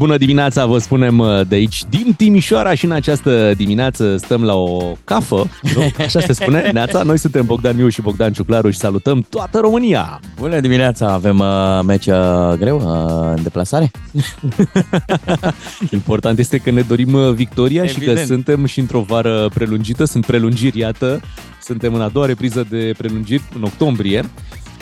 Bună dimineața, vă spunem uh, de aici, din Timișoara și în această dimineață stăm la o cafă, nu? așa se spune, Neața. Noi suntem Bogdan Miu și Bogdan Ciuclaru și salutăm toată România. Bună dimineața, avem uh, meci uh, greu uh, în deplasare? Important este că ne dorim uh, victoria Evident. și că suntem și într-o vară prelungită, sunt prelungiri, iată, suntem în a doua repriză de prelungiri în octombrie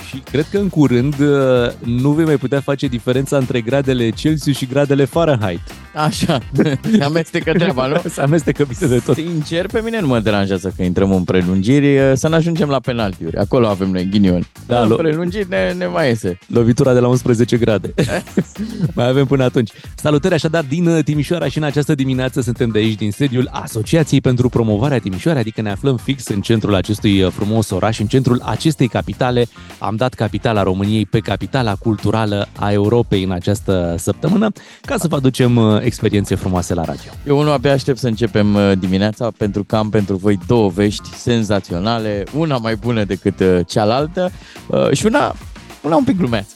și cred că în curând uh, nu vei mai putea face diferența între gradele Celsius și gradele Fahrenheit. Așa, se amestecă treaba, nu? Se amestecă bine de tot. Sincer, pe mine nu mă deranjează că intrăm în prelungiri, uh, să ne ajungem la penaltiuri. Acolo avem noi ghinion. Da, Da, în lo- prelungiri ne, ne mai iese. Lovitura de la 11 grade. Mai avem până atunci. Salutări așadar din uh, Timișoara și în această dimineață suntem de aici din sediul Asociației pentru Promovarea Timișoarei, adică ne aflăm fix în centrul acestui uh, frumos oraș, în centrul acestei capitale. Am dat capitala României pe capitala culturală a Europei în această săptămână ca să vă aducem uh, experiențe frumoase la radio. Eu unul abia aștept să începem uh, dimineața pentru că am pentru voi două vești senzaționale, una mai bună decât uh, cealaltă uh, și una, una un pic glumeață.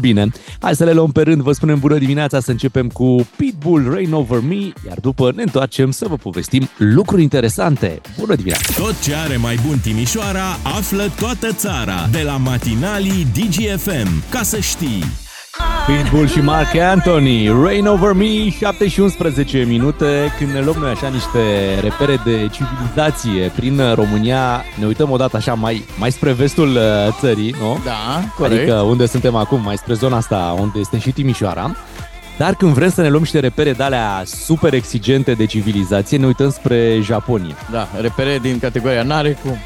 Bine, hai să le luăm pe rând, vă spunem bună dimineața, să începem cu Pitbull, Rain Over Me, iar după ne întoarcem să vă povestim lucruri interesante. Bună dimineața! Tot ce are mai bun Timișoara află toată țara de la matinalii DGFM. Ca să știi! Pitbull și Mark Anthony, Rain Over Me, 7 și 11 minute. Când ne luăm noi așa niște repere de civilizație prin România, ne uităm odată așa mai, mai spre vestul uh, țării, nu? Da, corect. Adică unde suntem acum, mai spre zona asta unde este și Timișoara. Dar când vrem să ne luăm niște repere de alea super exigente de civilizație, ne uităm spre Japonia. Da, repere din categoria n-are cum.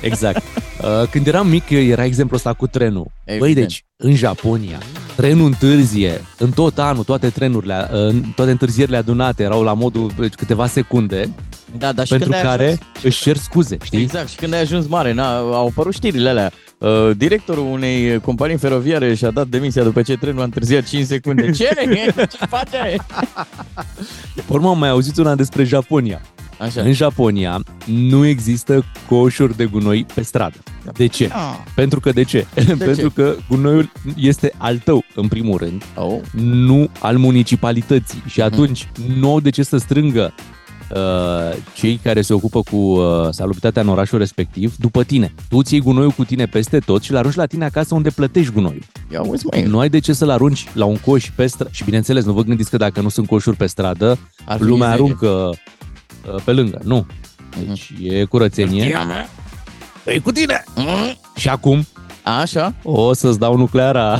Exact. Uh, Când eram mic, era exemplul ăsta cu trenul. Băi, Evident. deci, în Japonia, trenul întârzie în tot anul, toate trenurile, uh, în- toate întârzierile adunate erau la modul uh, câteva secunde, Da, dar și pentru când ai care ajuns- își cer scuze, știi? Exact, și când ai ajuns mare, na, au apărut știrile alea. Uh, directorul unei companii feroviare și-a dat demisia după ce trenul a întârziat 5 secunde. Ce? Ce face? Pe urmă am mai auzit una despre Japonia. Așa. În Japonia nu există coșuri de gunoi pe stradă. De ce? Ah. Pentru că de ce? Pentru că gunoiul este al tău, în primul rând, Oh. nu al municipalității. Și atunci nu au de ce să strângă uh, cei care se ocupă cu uh, salubritatea în orașul respectiv după tine. Tu îți iei gunoiul cu tine peste tot și îl arunci la tine acasă unde plătești gunoiul. Ia uzi, măi, Nu ai de ce să-l arunci la un coș pe stradă. Și bineînțeles, nu vă gândiți că dacă nu sunt coșuri pe stradă, Ar fi lumea mizerie. aruncă uh, pe lângă. Nu. Deci e curățenie. E cu tine! Și acum Așa? o să-ți dau nucleara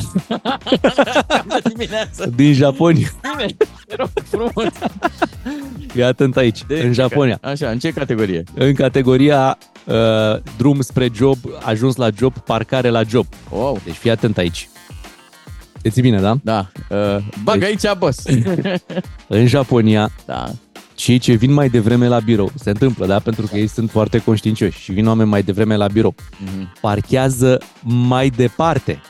Dimineața. din Japonia. Bine, te rog frumos. Fii atent aici, De- în Japonia. Așa, în ce categorie? în categoria uh, drum spre job, ajuns la job, parcare la job. Wow. Deci fii atent aici. Te ții bine, da? Da. Uh, bag Deci- aici, boss. În Japonia, da. Cei ce vin mai devreme la birou, se întâmplă, da? Pentru că ei sunt foarte conștiincioși și vin oameni mai devreme la birou. Mhm. Parchează mai departe.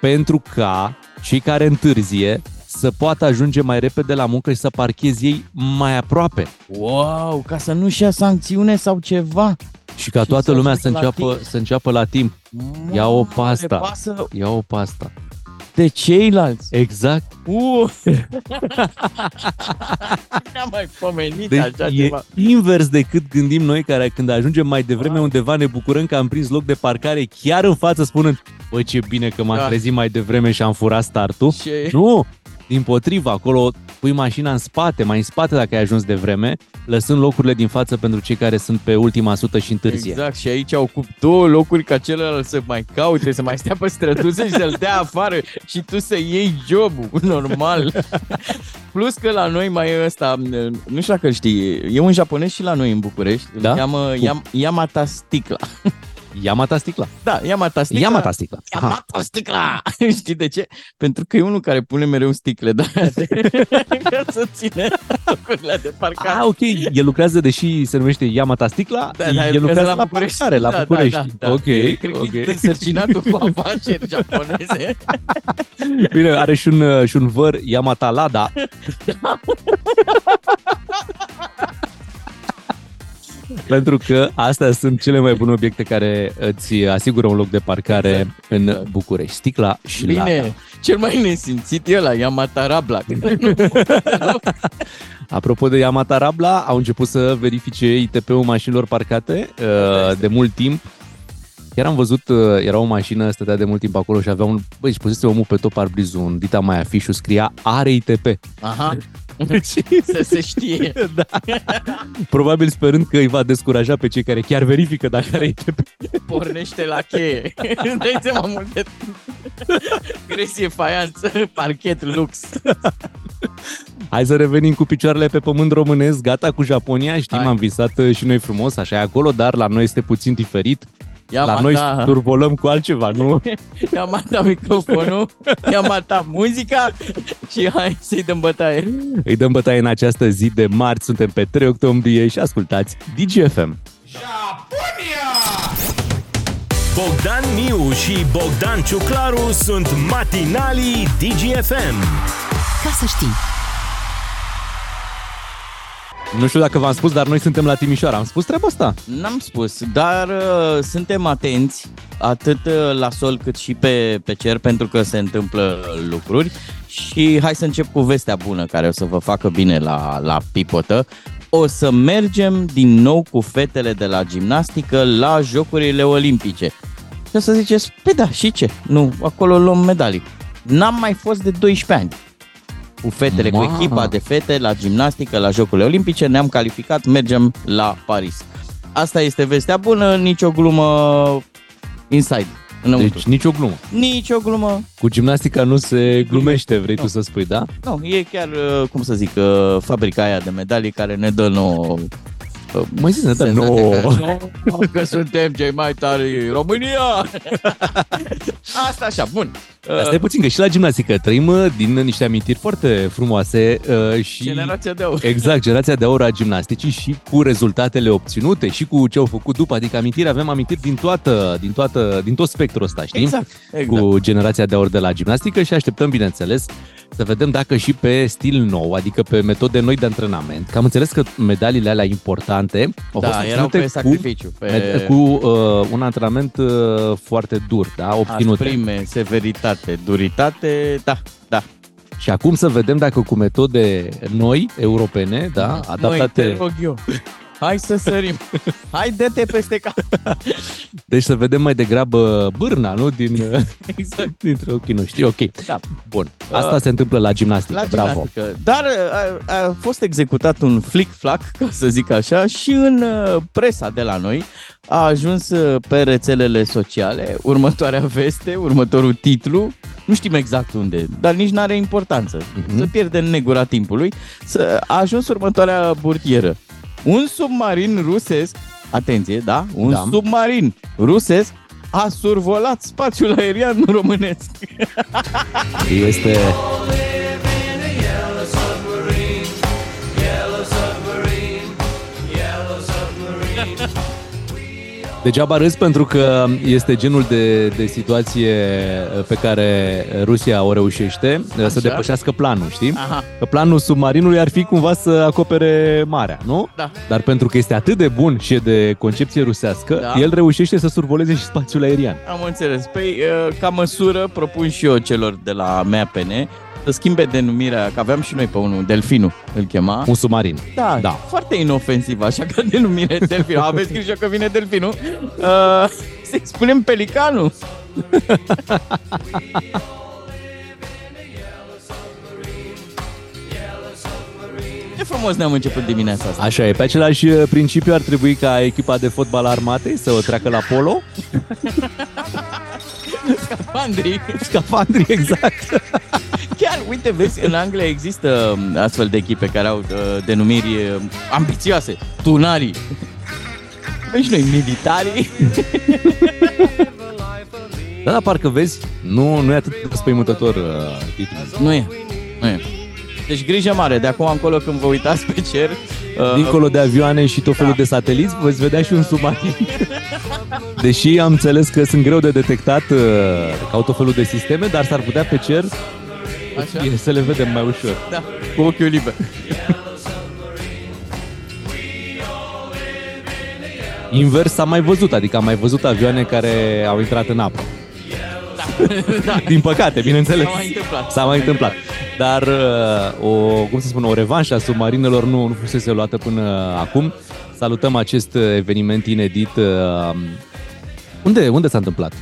Pentru ca cei care întârzie să poată ajunge mai repede la muncă și să parcheze ei mai aproape. Wow, ca să nu-și ia sancțiune sau ceva. Și ca Și toată să lumea să ajungă la înceapă, timp. să înceapă la timp. Ia o Mă, pasta. le pasă Ia o pasta. De ceilalți. Exact. Uh. N-am mai pomenit Deci așa e ceva. invers decât gândim noi care când ajungem mai devreme undeva ne bucurăm că am prins loc de parcare chiar în față spunând Băi ce bine că m-am Da. trezit mai devreme și am furat startul. Ce? Nu! Din potrivă, acolo pui mașina în spate, mai în spate dacă ai ajuns de vreme, lăsând locurile din față pentru cei care sunt pe ultima sută și întârzie. Exact, și aici au ocup două locuri ca celălalt să mai caute, să mai stea pe străduță și să-l dea afară și tu să iei jobul, normal. Plus că la noi mai e ăsta, nu știu dacă știi, e un japonez și la noi în București, îl Da? cheamă Yam, Yamata Sticla. Yamata sticla. Da, Yamata Sticla. Yamata sticla. Aha. Yamata Sticla! Știi de ce? Pentru că e unul care pune mereu sticle, da? ca să ține locurile de parcare. Ah, ok. El lucrează, deși se numește Yamata Sticla, Da, da, el lucrează la parcare, la Da, București. Da, da, da. Ok, Cred că ok. e însărcinatul cu afaceri japoneze. Bine, are și un, uh, și un văr Yamata Lada. Pentru că astea sunt cele mai bune obiecte care îți asigură un loc de parcare exact. în exact. București. Sticla și Bine, lata. cel mai nesimțit e la Yamata Rabla. Apropo de Yamata Rabla, au început să verifice ITP-ul mașinilor parcate uh, de mult timp Chiar am văzut, uh, era o mașină, stătea de mult timp acolo și avea un, băi, și pusese omul pe top arbrizul, un dita mai afișul, scria are ITP. Aha. Să se știe. da. Probabil sperând că îi va descuraja pe cei care chiar verifică dacă are ITP. Pornește la cheie. Dai seama multe. Gresie, faianță, parchet, lux. Hai să revenim cu picioarele pe pământ românesc, gata cu Japonia, știm, Hai. am visat uh, și noi frumos, așa e acolo, dar la noi este puțin diferit. Yamata. La noi turbolăm cu altceva, nu? I-am matat microfonul, i-am matat muzica și hai să-i dăm bătaie. Îi dăm bătaie în această zi de marți, suntem pe 3 octombrie și ascultați DGFM. Japonia! Bogdan Miu și Bogdan Ciuclaru sunt matinalii DGFM. Ca să știi! Nu știu dacă v-am spus, dar noi suntem la Timișoara. Am spus treaba asta? N-am spus, dar uh, suntem atenți atât uh, la sol cât și pe, pe cer pentru că se întâmplă lucruri și hai să încep cu vestea bună care o să vă facă bine la, la pipotă. O să mergem din nou cu fetele de la gimnastică la Jocurile Olimpice. Și o să ziceți, pe da, și ce? Nu, acolo luăm medalii. N-am mai fost de 12 ani cu fetele, Ma. cu echipa de fete la gimnastică, la Jocurile Olimpice, ne-am calificat, mergem la Paris. Asta este vestea bună, nicio glumă inside. Înăuntru. Deci nicio glumă. Nicio glumă. Cu gimnastica nu se glumește, vrei nu. tu să spui, da? Nu, e chiar, uh, cum să zic, uh, fabrica aia de medalii care ne dă nouă Mă zis, ne dă nouă. Că, că suntem cei mai tari România! Asta așa, bun. Asta e puțin, că și la gimnastică trăim uh, din niște amintiri foarte frumoase uh, și... Generația de aur. Exact, generația de aur a gimnasticii și cu rezultatele obținute și cu ce au făcut după, adică amintiri, avem amintiri din toată, din toată, din tot spectrul ăsta, știi? Exact, exact. Cu generația de aur de la gimnastică și așteptăm, bineînțeles, să vedem dacă și pe stil nou, adică pe metode noi de antrenament, că am înțeles că medaliile alea importante au da, fost erau pe sacrificiu. Cu, pe... cu uh, un antrenament uh, foarte dur, da, obținute. Asprime, severitate, duritate, da, da. Și acum să vedem dacă cu metode noi, europene, da, adaptate... Noi, te rog eu. Hai să sărim. Hai, dă-te peste cap. Deci să vedem mai degrabă bârna, nu? Din, exact. Dintre ochii noștri. Ok. Da. Bun. Asta uh, se întâmplă la gimnastică. La Bravo. Gimnastică. Dar a, a fost executat un flick-flack, ca să zic așa, și în uh, presa de la noi a ajuns uh, pe rețelele sociale următoarea veste, următorul titlu, nu știm exact unde, dar nici nu are importanță. Uh-huh. Să pierde în negura timpului. Să a ajuns următoarea burtieră un submarin rusesc, atenție, da? Un da. submarin rusesc a survolat spațiul aerian românesc. Este Degeaba râs pentru că este genul de, de situație pe care Rusia o reușește Așa? să depășească planul, știi? Aha. Că planul submarinului ar fi cumva să acopere marea, nu? Da. Dar pentru că este atât de bun și de concepție rusească, da. el reușește să survoleze și spațiul aerian. Am înțeles. Păi, ca măsură propun și eu celor de la MAPN să schimbe denumirea, că aveam și noi pe unul, Delfinu îl chema. Un submarin. Da, da. foarte inofensiv, așa ca denumire Delfinu. Aveți grijă că vine Delfinu. Uh, să-i spunem Pelicanul. Ce frumos ne-am început dimineața asta. Așa e, pe același uh, principiu ar trebui ca echipa de fotbal armatei să o treacă la polo. Scafandrii. Scafandrii, exact. Chiar, uite, vezi, în Anglia există um, astfel de echipe care au uh, denumiri uh, ambițioase. Tunarii. Păi și noi, militarii. Da, dar parcă vezi, nu, nu e atât de spăimântător uh, titlul. Nu e, nu e. Deci grijă mare, de acum încolo când vă uitați pe cer... Uh, Dincolo de avioane și tot felul da. de sateliți, veți vedea și un submarin. Deși am înțeles că sunt greu de detectat, uh, ca au tot felul de sisteme, dar s-ar putea pe cer Așa? să le vedem mai ușor. Da, cu ochiul liber. Invers s-a mai văzut, adică am mai văzut avioane care au intrat în apă. da. Din păcate, bineînțeles. S-a mai întâmplat. S-a mai întâmplat. Dar uh, o, cum să spun, o revanșă a submarinelor nu, nu fusese luată până acum. Salutăm acest eveniment inedit. uh, Unde, unde s-a întâmplat?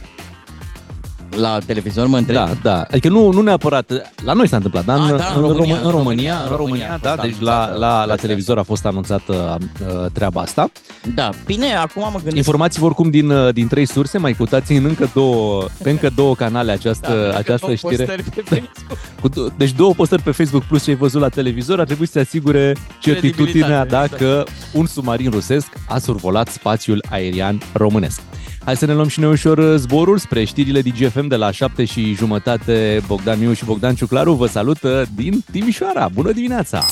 La televizor mă întreb. Da, da. Adică nu, nu neapărat... La noi s-a întâmplat, dar Ah, în, da, în, în România, România, în România, în în România România, a da, fost deci la, anunțată la, la asta. televizor a fost anunțată uh, treaba asta. Da, bine, acum mă gândesc... Informații oricum din, uh, din trei surse, mai cutați în încă două, pe încă două canale această, Da, această două știre. postări pe Facebook. Cu, do- deci două postări pe Facebook plus ce ai văzut la televizor ar trebui să se asigure certitudinea Credibilitate, dacă un submarin rusesc a survolat spațiul aerian românesc. Hai să ne luăm și noi ușor uh, zborul spre știrile DGFM de la 7 și jumătate. Bogdan Miu și Bogdan Ciuclaru vă salută din Timișoara. Bună dimineața!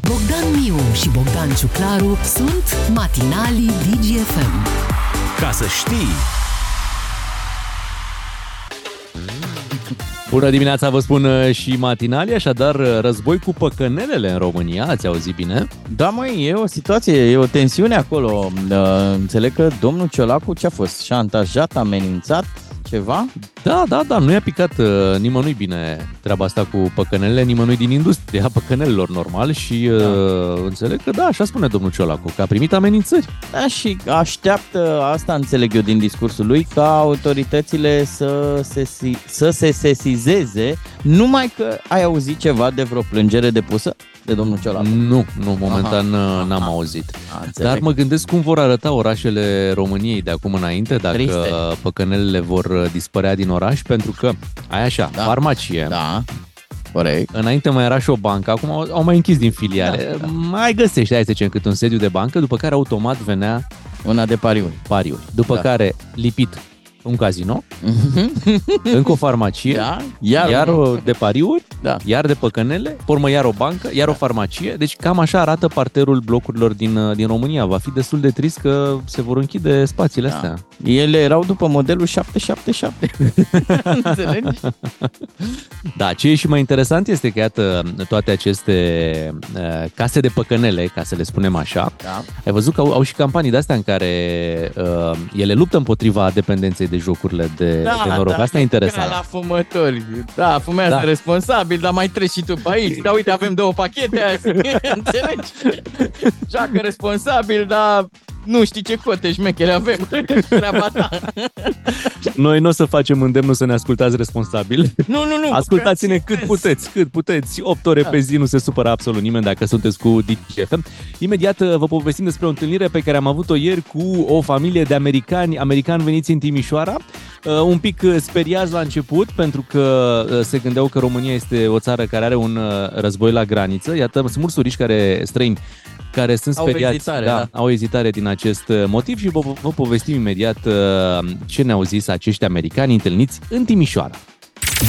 Bogdan Miu și Bogdan Ciuclaru sunt matinalii DGFM. Ca să știi, Bună dimineața, vă spun uh, și matinali, așadar uh, război cu păcănelele în România, ați auzit bine? Da, măi, e o situație, e o tensiune acolo. Uh, înțeleg că domnul Ciolacu ce-a fost? Șantajat, amenințat, ceva? Da, da, da, nu i-a picat uh, nimănui bine treaba asta cu păcănelele, nimănui din industria păcănelelor normal și uh, înțeleg că da, așa spune domnul Ciolacu, că a primit amenințări. Da, și așteaptă, asta înțeleg eu din discursul lui, ca autoritățile să se, si- să se sesizeze, numai că ai auzit ceva de vreo plângere depusă de domnul Ciolacu. Nu, nu, momentan Aha, uh, n-am aha. auzit. A, înțeleg. Dar mă gândesc cum vor arăta orașele României de acum înainte, dacă Triste. păcănelele vor uh, dispărea din oraș, pentru că, ai așa, Da. farmacie, Da, corect. Înainte mai era și o bancă, acum au, au mai închis din filiale. Da, da. Mai găsești, hai să zicem, cât un sediu de bancă, după care automat venea Una de pariuri. pariuri. După Da. care lipit un casino, încă o farmacie, Da, iar, iar, iar o de pariuri, Da. iar de păcănele, pe urmă iar o bancă, iar o farmacie. Deci cam așa arată parterul blocurilor din, uh, din România. Va fi destul de trist că se vor închide spațiile astea. Da. Ele erau după modelul 777. Înțelegi? Da, ce e și mai interesant este că, iată, toate aceste uh, case de păcănele, ca să le spunem așa, Da. Ai văzut că au, au și campanii de-astea în care uh, ele luptă împotriva dependenței de jocurile de, de noroc. Asta e interesant. Ca la fumători. Da, fumează Da. da. responsabil, dar mai treci și tu pe aici. Da, uite, avem două pachete azi. Înțelegi? Joacă responsabil, dar nu știi ce cote șmechere avem. Treaba ta. Noi nu o să facem îndemnul să ne ascultați responsabil. Nu, nu, nu. Ascultați-ne cât puteți, cât puteți. 8 ore pe zi, nu se supără absolut nimeni dacă sunteți cu DGFM. Imediat uh, vă povestim despre o întâlnire pe care am avut-o ieri cu o familie de americani, americani veniți în Timișoara. Uh, un pic uh, speriați la început pentru că uh, se gândeau că România este o țară care are un uh, război la graniță. Iată, sunt mulți turiști care, străini care sunt Au speriați, ezitare, da, da. au ezitare din acest uh, motiv și vă, vă povestim imediat uh, ce ne-au zis acești americani întâlniți în Timișoara.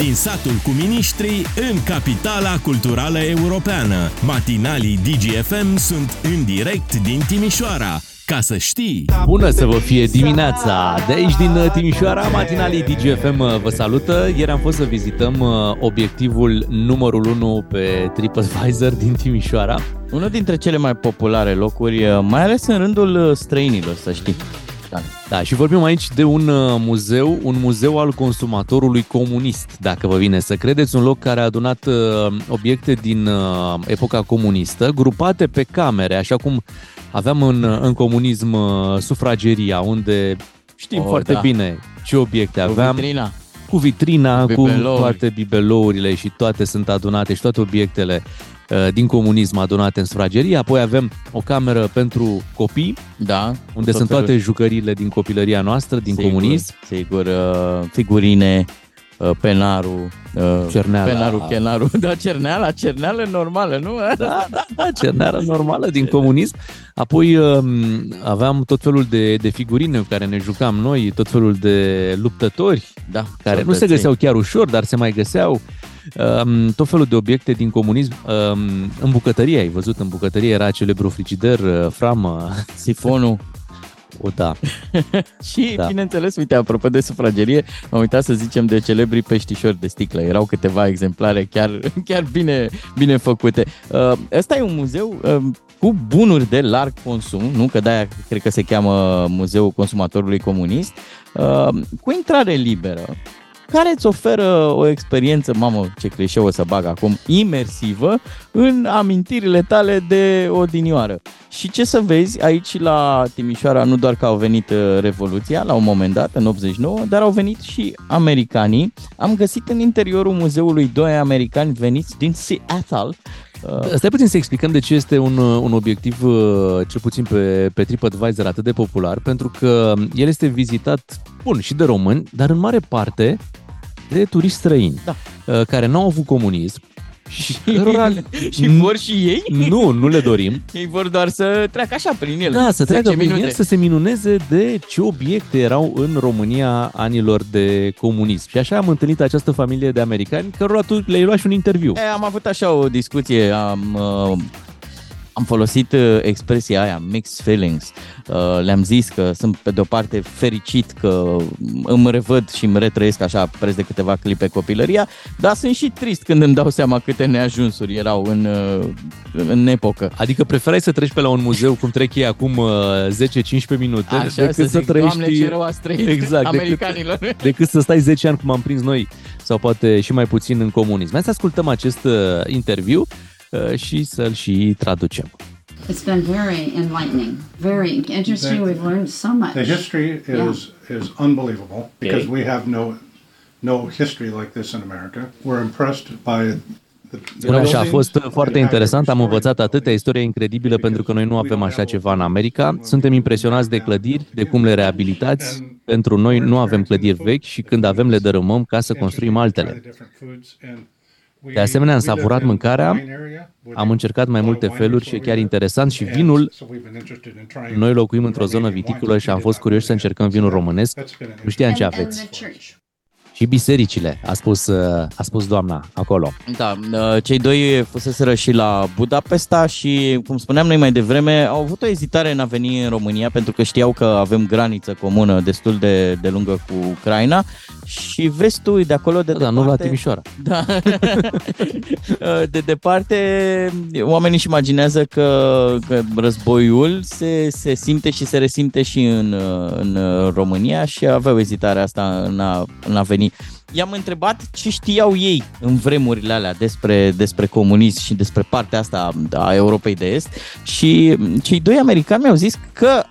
din satul cu miniștrii în capitala culturală europeană. Matinalii DGFM sunt în direct din Timișoara. Ca să știi! Bună să vă fie dimineața! De aici din uh, Timișoara, matinalii DGFM uh, vă salută. Ieri am fost să vizităm uh, obiectivul numărul 1 pe TripAdvisor din Timișoara. Unul dintre cele mai populare locuri, mai ales în rândul străinilor, să știi. Da. Da, și vorbim aici de un uh, muzeu, un muzeu al consumatorului comunist, dacă vă vine să credeți, un loc care a adunat uh, obiecte din uh, epoca comunistă, grupate pe camere, așa cum aveam în, uh, în comunism uh, sufrageria, unde știm Oh, foarte da. bine ce obiecte Cu aveam. vitrina. cu vitrina, cu Bibelouri. toate bibelourile și toate sunt adunate și toate obiectele uh, din comunism adunate în sufragerie. Apoi avem o cameră pentru copii, Da. unde tot sunt felul. toate jucăriile din copilăria noastră, din Sigur, comunism. Sigur, uh, figurine, uh, penarul, uh, Cerneala. penarul, chenarul, da, cerneala, cerneală normală, nu? Da, da, da, cerneara normală din comunism. Apoi um, aveam tot felul de, de figurine cu care ne jucam noi, tot felul de luptători Da, care nu se soldăței. găseau chiar ușor, dar se mai găseau um, tot felul de obiecte din comunism. Um, în bucătărie, ai văzut, în bucătărie era celebrul frigider, uh, framă, Sifonul, O, da. și, da. bineînțeles, uite, apropo de sufragerie, am uitat să zicem de celebrii peștișori de sticlă. Erau câteva exemplare chiar, chiar bine, bine făcute. Uh, ăsta e un muzeu uh, cu bunuri de larg consum, nu că de-aia cred că se cheamă Muzeul Consumatorului Comunist, uh, cu intrare liberă care îți oferă o experiență, mamă, ce clișeu o să bag acum, imersivă în amintirile tale de odinioară. Și ce să vezi, aici la Timișoara nu doar că au venit uh, Revoluția la un moment dat, în 89, dar au venit și americanii. Am găsit în interiorul muzeului doi americani veniți din Seattle, Uh, Stai puțin să explicăm de ce este un, uh, un obiectiv, uh, cel puțin pe, pe TripAdvisor, atât de popular, pentru că el este vizitat, bun, și de români, dar în mare parte de turiști străini, da. care nu au avut comunism, și, cărora... și vor și ei? Nu, nu le dorim. Ei vor doar să treacă așa prin el. Da, să treacă prin minute. el, să se minuneze de ce obiecte erau în România anilor de comunism. Și așa am întâlnit această familie de americani cărora tu le-ai luat și un interviu. E, am avut așa o discuție, am... Uh am folosit uh, expresia aia, mixed feelings. Uh, le-am zis că sunt pe de-o parte fericit că îmi revăd și îmi retrăiesc așa preț de câteva clipe copilăria, dar sunt și trist când îmi dau seama câte neajunsuri erau în, uh, în epocă. Adică preferai să treci pe la un muzeu cum trec ei acum 10-15 minute așa, decât să, să trăiești... Doamne, ce rău ați trăit exact, americanilor. Decât, decât să stai 10 ani cum am prins noi sau poate și mai puțin în comunism. Hai să ascultăm acest interviu Uh, și să-l și traducem. It's been very enlightening, very interesting. The, We've learned so much. The history is yeah. is unbelievable because okay. we have no no history like this in America. We're impressed by Spune așa, a fost foarte interesant, am învățat atâtea istorie incredibilă pentru că noi nu avem așa ceva în America. Suntem impresionați de clădiri, de cum le reabilitați. Pentru noi nu avem clădiri vechi și când avem le dărâmăm ca să construim altele. De asemenea, am savurat mâncarea, am încercat mai multe feluri și e chiar interesant și vinul, noi locuim într-o zonă viticulă și am fost curioși să încercăm vinul românesc. Nu știam ce aveți. și bisericile, a spus, uh, a spus doamna acolo. Da, uh, cei doi fuseseră și la Budapesta și, cum spuneam noi mai devreme, au avut o ezitare în a veni în România pentru că știau că avem graniță comună destul de, de lungă cu Ucraina și vezi tu de acolo de da, departe... nu la Timișoara. Da. de departe, oamenii își imaginează că, că războiul se, se simte și se resimte și în, în România și aveau ezitarea asta în a, în a veni I-am întrebat ce știau ei în vremurile alea despre, despre comunism și despre partea asta a Europei de Est și cei doi americani mi-au zis că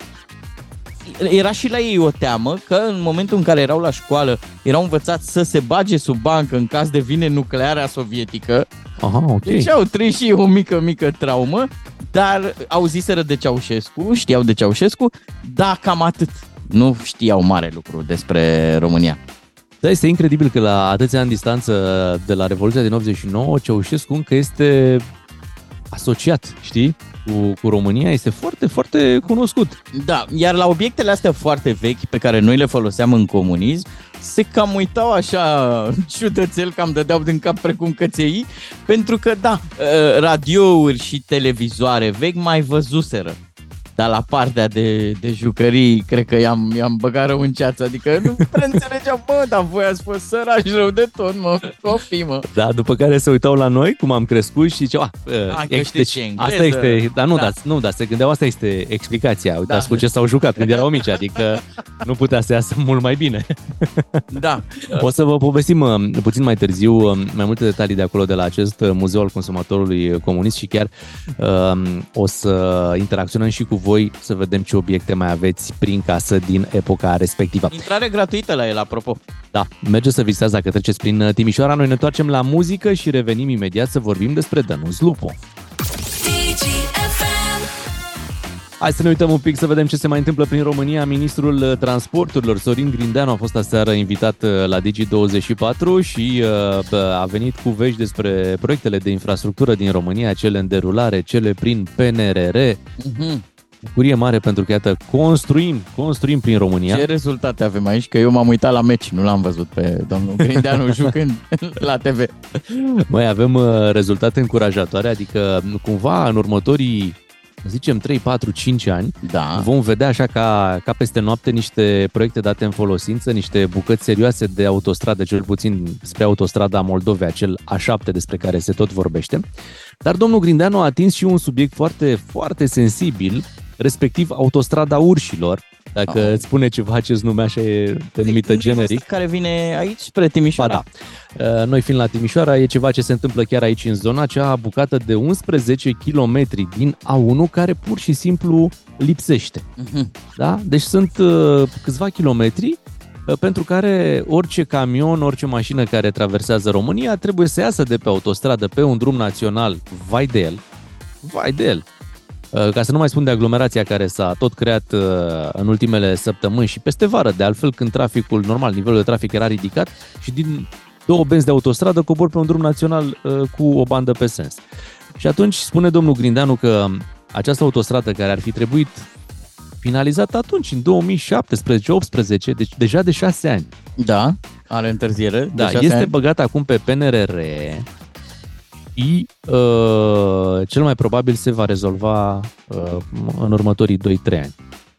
era și la ei o teamă că în momentul în care erau la școală erau învățați să se bage sub bancă în caz de vine nuclearea sovietică. Aha, ok. Deci au trăit și o mică, mică traumă, dar au ziseră de Ceaușescu, știau de Ceaușescu, dar cam atât. Nu știau mare lucru despre România. Da, este incredibil că la atâția ani distanță de la Revoluția din 89, Ceaușescu încă este asociat, știi, cu, cu România, este foarte, foarte cunoscut. Da, iar la obiectele astea foarte vechi pe care noi le foloseam în comunism, se cam uitau așa ciudățel, cam dădeau din cap precum căței, pentru că, da, ă, radiouri și televizoare vechi mai văzuseră dar la partea de, de jucării, cred că i-am, i-am băgat rău în ceață. Adică nu prea înțelegeam, bă, dar voi ați fost sărași rău de tot, mă, fi, mă. Da, după care se uitau la noi, cum am crescut și ziceau, ah, a, este, deci, asta este, dar nu, da. da. nu, da, se gândeau, asta este explicația. Uitați da. cu ce s-au jucat când erau mici, adică nu putea să iasă mult mai bine. Da. O să vă povestim uh, puțin mai târziu uh, mai multe detalii de acolo, de la acest uh, Muzeu al Consumatorului Comunist și chiar um, o să interacționăm și cu voi să vedem ce obiecte mai aveți prin casă din epoca respectivă. Intrare gratuită la el, apropo. Da, mergeți să visitați dacă treceți prin Timișoara. Noi ne întoarcem la muzică și revenim imediat să vorbim despre Dănuț Lupo. Hai să ne uităm un pic să vedem ce se mai întâmplă prin România. Ministrul Transporturilor, Sorin Grindeanu, a fost aseară invitat uh, la Digi24 și uh, a venit cu vești despre proiectele de infrastructură din România, cele în derulare, cele prin PNRR. Mm-hmm. Bucurie mare pentru că, iată, construim, construim prin România. Ce rezultate avem aici? Că eu m-am uitat la meci, nu l-am văzut pe domnul Grindeanu jucând la TV. Mai avem uh, rezultate încurajatoare, adică cumva în următorii zicem 3, 4, 5 ani, Da. vom vedea așa ca, ca peste noapte niște proiecte date în folosință, niște bucăți serioase de autostradă, cel puțin spre autostrada Moldovei, acel A7 despre care se tot vorbește. Dar domnul Grindeanu a atins și un subiect foarte, foarte sensibil, respectiv autostrada urșilor. Dacă Ah. îți spune ceva acest nume, așa e denumită generic. Care vine aici spre Timișoara. Ba da. Uh, Noi fiind la Timișoara, e ceva ce se întâmplă chiar aici în zona acea bucată de 11 km din A1 care pur și simplu lipsește. Mhm. Da? Deci sunt uh, câțiva kilometri uh, pentru care orice camion, orice mașină care traversează România trebuie să iasă de pe autostradă pe un drum național, vai de el, vai de el. Uh, Ca să nu mai spun de aglomerația care s-a tot creat uh, în ultimele săptămâni și peste vară, de altfel când traficul normal, nivelul de trafic era ridicat și din două benzi de autostradă cobor pe un drum național uh, cu o bandă pe sens. Și atunci spune domnul Grindeanu că această autostradă care ar fi trebuit finalizată atunci, în 2017-18, deci deja de șase ani. Da, are întârziere. de Da, șase este ani. băgat acum pe PNRR și uh, cel mai probabil se va rezolva uh, în următorii 2-3 ani.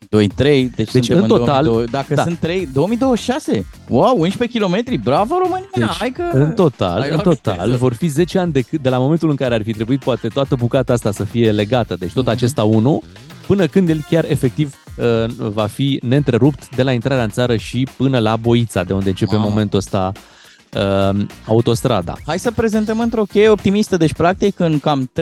2, 3, deci, Deci, suntem în total, 2002, dacă da. sunt 3, 2026. Wow, 11 km, bravo România, Deci, hai că... în total, ai în luat total viteză. vor fi 10 ani de, cât- de la momentul în care ar fi trebuit poate toată bucata asta să fie legată, deci Mhm. tot acesta 1, până când el chiar efectiv uh, va fi neîntrerupt de la intrarea în țară și până la Boița, de unde începe în Mamă. momentul ăsta uh, autostrada. Hai să prezentăm într-o cheie optimistă. Deci, practic, în cam 3-4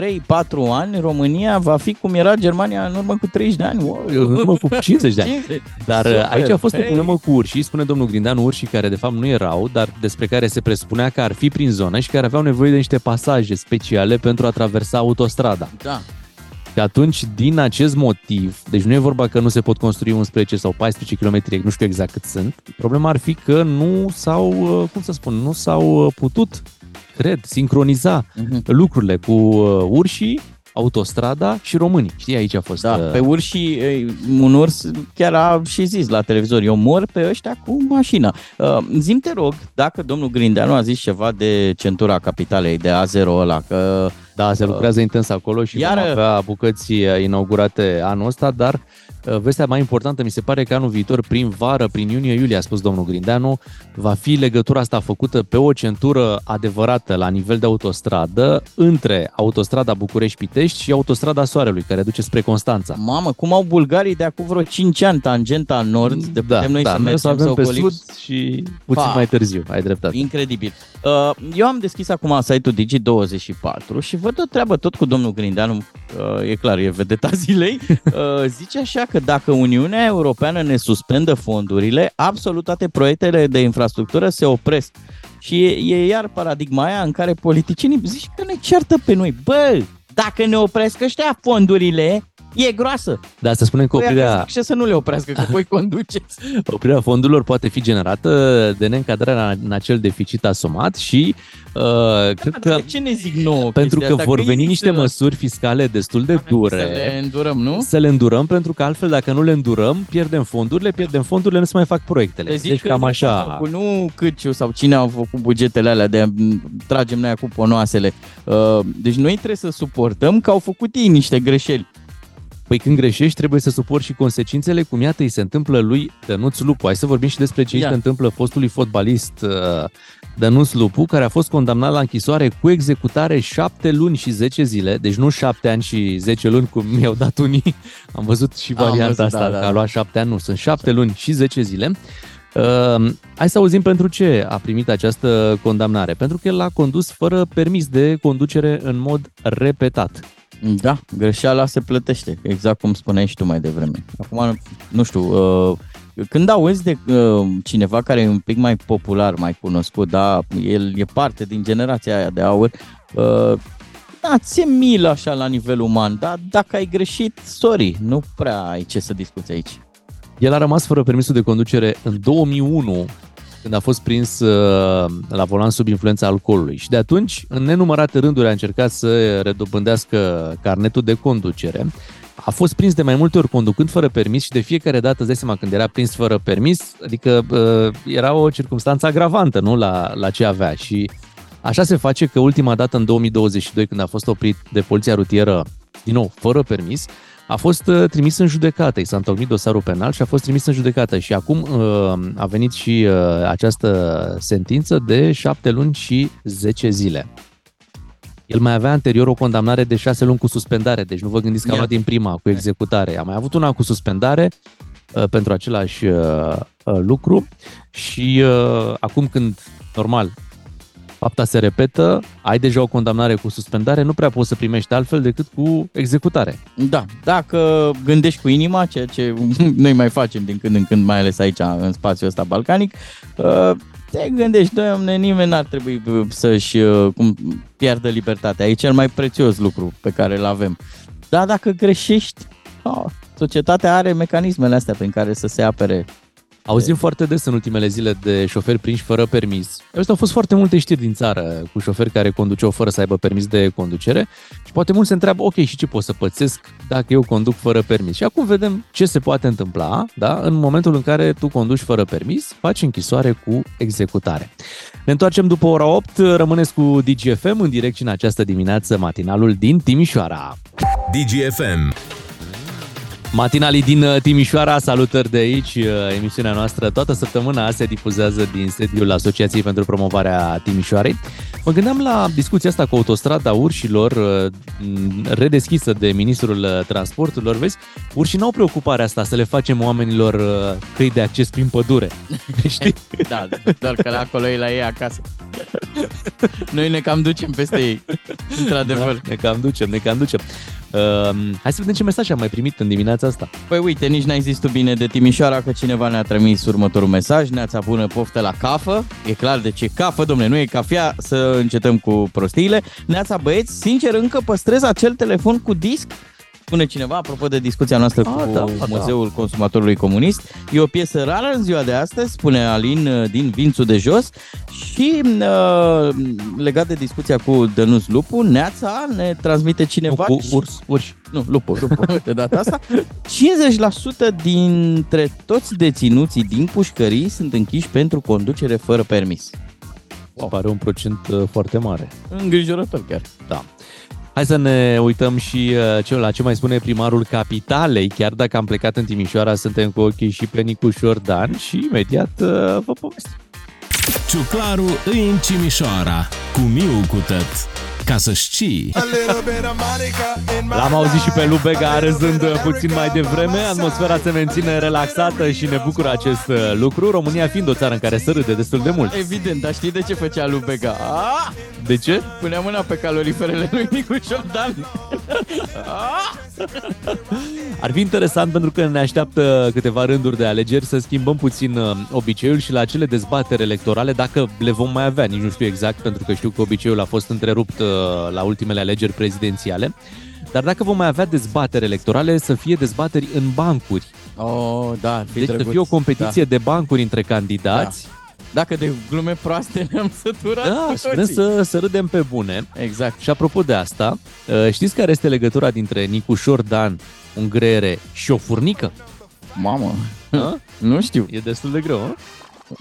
ani, România va fi cum era Germania în urmă cu 30 de ani. Wow. În urmă cu 50 de ani. 50. Dar uh, Super, aici a fost o hey. problemă cu urșii, spune domnul Grindeanu, urșii care de fapt nu erau, dar despre care se presupunea că ar fi prin zonă și care aveau nevoie de niște pasaje speciale pentru a traversa autostrada. Da. Și atunci, din acest motiv, deci nu e vorba că nu se pot construi 11 sau 14 km, nu știu exact cât sunt, problema ar fi că nu s-au, uh, cum să spun, nu s-au uh, putut, cred, sincroniza Mhm. lucrurile cu uh, urșii, autostrada și românii. Știi, aici a fost... Da, uh, pe urși, e, un urs chiar a și zis la televizor, eu mor pe ăștia cu mașina. Uh, zim te rog, dacă domnul Grindeanu a zis ceva de centura capitalei, de A0 ăla, că Da, se lucrează intens acolo și Iară- vom avea bucăți uh, inaugurate anul ăsta, dar uh, vestea mai importantă mi se pare că anul viitor, prin vară, prin iunie-iulie, a spus domnul Grindeanu, va fi legătura asta făcută pe o centură adevărată la nivel de autostradă între autostrada București-Pitești și autostrada Soarelui, care duce spre Constanța. Mamă, cum au bulgarii de acum vreo 5 ani tangenta nord, de da, putem noi da, să noi o să mergem avem să pe ocolim. sud și puțin Fa. mai târziu, ai dreptate. Incredibil. Uh, Eu am deschis acum site-ul Digi24 și văd o treabă tot cu domnul Grindeanu, uh, e clar, e vedeta zilei, Uh, zice așa că dacă Uniunea Europeană ne suspendă fondurile, absolut toate proiectele de infrastructură se opresc. Și e, e iar paradigma aia în care politicienii zici că ne ceartă pe noi. Bă, dacă ne opresc ăștia fondurile, e groasă. Da, să spunem că Păi oprirea, ce să nu le oprească, că voi conduceți. Oprirea fondurilor poate fi generată de neîncadrarea în acel deficit asumat și uh, cred că De ce ne zic nouă pentru chestia că asta? vor e veni niște excelent. măsuri fiscale destul de Să le dure. îndurăm, nu? Să le îndurăm pentru că altfel dacă nu le îndurăm, pierdem fondurile, pierdem fondurile, nu se mai fac proiectele. Le zic Deci că cam nu așa. a făcut, Nu Câciu sau cine au făcut bugetele alea de m, tragem noi cu ponoasele. Uh, Deci noi trebuie să suportăm că au făcut ei niște greșeli. Păi când greșești trebuie să suporți și consecințele, cum iată îi se întâmplă lui Dănuț Lupu. Hai să vorbim și despre ce îi Ia. se întâmplă fostului fotbalist uh, Dănuț Lupu, care a fost condamnat la închisoare cu executare 7 luni și 10 zile, deci nu 7 ani și 10 luni cum mi-au dat unii. Am văzut și Am varianta văzut, asta, da, da, că a da. luat 7 ani, nu, sunt 7 luni și 10 zile. Uh, hai să auzim pentru ce a primit această condamnare. Pentru că el a condus fără permis de conducere în mod repetat. Da, greșeala se plătește, exact cum spuneai și tu mai devreme. Acum, nu știu, uh, când auzi de uh, cineva care e un pic mai popular, mai cunoscut, da, el e parte din generația aia de aur, uh, da, ți-e milă așa la nivel uman, dar dacă ai greșit, sorry, nu prea ai ce să discuți aici. El a rămas fără permisul de conducere în 2001, când a fost prins uh, la volan sub influența alcoolului. Și de atunci, în nenumărate rânduri, a încercat să redobândească carnetul de conducere. A fost prins de mai multe ori conducând fără permis și de fiecare dată, îți dai seama, când era prins fără permis, adică uh, era o circunstanță agravantă nu? La, la ce avea. Și așa se face că ultima dată, în 2022, când a fost oprit de poliția rutieră din nou, fără permis, a fost uh, trimis în judecată. I s-a întocmit dosarul penal și a fost trimis în judecată. Și acum uh, a venit și uh, această sentință de 7 luni și 10 zile. El mai avea anterior o condamnare de 6 luni cu suspendare, deci nu vă gândiți că a luat din prima cu executare. A mai avut una cu suspendare pentru același lucru și acum când, normal, fapta se repetă, ai deja o condamnare cu suspendare, nu prea poți să primești altfel decât cu executare. Da, dacă gândești cu inima, ceea ce noi mai facem din când în când, mai ales aici în spațiul ăsta balcanic, uh, te gândești, doamne, nimeni n-ar trebui să-și uh, cum, pierdă libertatea. E cel mai prețios lucru pe care îl avem. Dar dacă greșești, oh, societatea are mecanismele astea prin care să se apere Auzim foarte des în ultimele zile de șoferi prinși fără permis. Astea au fost foarte multe știri din țară cu șoferi care conduceau fără să aibă permis de conducere și poate mulți se întreabă, ok, și ce pot să pățesc dacă eu conduc fără permis? Și acum vedem ce se poate întâmpla da? în momentul în care tu conduci fără permis, faci închisoare cu executare. Ne întoarcem după ora 8, rămâneți cu DGFM în direct și în această dimineață matinalul din Timișoara. DGFM Matinalii din uh, Timișoara, salutări de aici. Uh, emisiunea noastră toată săptămâna se difuzează din sediul Asociației pentru Promovarea Timișoarei. Mă gândeam la discuția asta cu autostrada urșilor, uh, redeschisă de Ministrul Transporturilor. Vezi, urșii n-au preocuparea asta să le facem oamenilor căi de acces prin pădure. Știi? Da, doar că la acolo e la ei acasă. Noi ne cam ducem peste ei, într-adevăr. Da, ne cam ducem, ne cam ducem. Uh, hai să vedem ce mesaj am mai primit în dimineața asta. Păi uite, nici n-ai zis tu bine de Timișoara că cineva ne-a trimis următorul mesaj. Neața bună poftă la cafă. E clar de ce cafă, domne, nu e cafea, să încetăm cu prostiile. Neața băieți, sincer, încă păstrez acel telefon cu disc spune cineva, apropo de discuția noastră A, cu da, da. Muzeul da. Consumatorului Comunist. E o piesă rară în ziua de astăzi, spune Alin uh, din Vințul de Jos și uh, legat de discuția cu Dănuț Lupu, Neața ne transmite cineva... Cu urs, urși. Nu, lupu, lupu, de data asta. 50% dintre toți deținuții din pușcării sunt închiși pentru conducere fără permis. Wow. Pare un procent uh, foarte mare. Îngrijorător chiar. Da. Hai să ne uităm și uh, ce, la ce mai spune primarul capitalei. Chiar dacă am plecat în Timișoara, suntem cu ochii și pe Nicuș Șordan și imediat uh, vă povestim. Ciuclaru în Timișoara, cu Miu cu tăt ca să știi. L-am auzit și pe Lubega râzând puțin mai devreme. Atmosfera se menține relaxată și ne bucură acest uh, lucru. România fiind o țară în care se râde destul de mult. Evident, dar știi de ce făcea Lubega? Ah! De ce? Punea mâna pe caloriferele lui Nicu Jordan. Ar fi interesant pentru că ne așteaptă câteva rânduri de alegeri să schimbăm puțin uh, obiceiul și la acele dezbateri electorale, dacă le vom mai avea, nici nu știu exact, pentru că știu că obiceiul a fost întrerupt uh, la ultimele alegeri prezidențiale. Dar dacă vom mai avea dezbateri electorale, să fie dezbateri în bancuri. Oh, da, fi deci să fie o competiție da. de bancuri între candidați. Da. Dacă de glume proaste ne-am săturat Da, și vrem să, să râdem pe bune. Exact. Și apropo de asta, uh, știți care este legătura dintre Nicu Șordan, un greiere și o furnică? Mamă, nu știu. E destul de greu, a?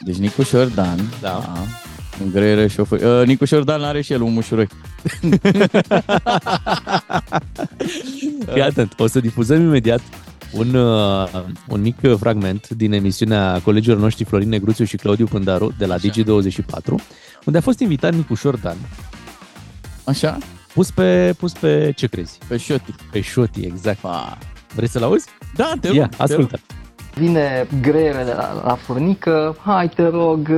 Deci Nicu Șordan, da. da un greier șofer. Uh, Nicu Șordan are și el un mușuroi. Fii atent, o să difuzăm imediat un, uh, un mic fragment din emisiunea colegilor noștri Florin Negruțiu și Claudiu Pândaru de la Digi24, unde a fost invitat Nicu Șordan. Așa? Pus pe, pus pe ce crezi? Pe șoti. Pe șoti, exact. Pa. Vrei să-l auzi? Da, te rog. Ia, ascultă. Vine greierele la, la furnică, hai te rog,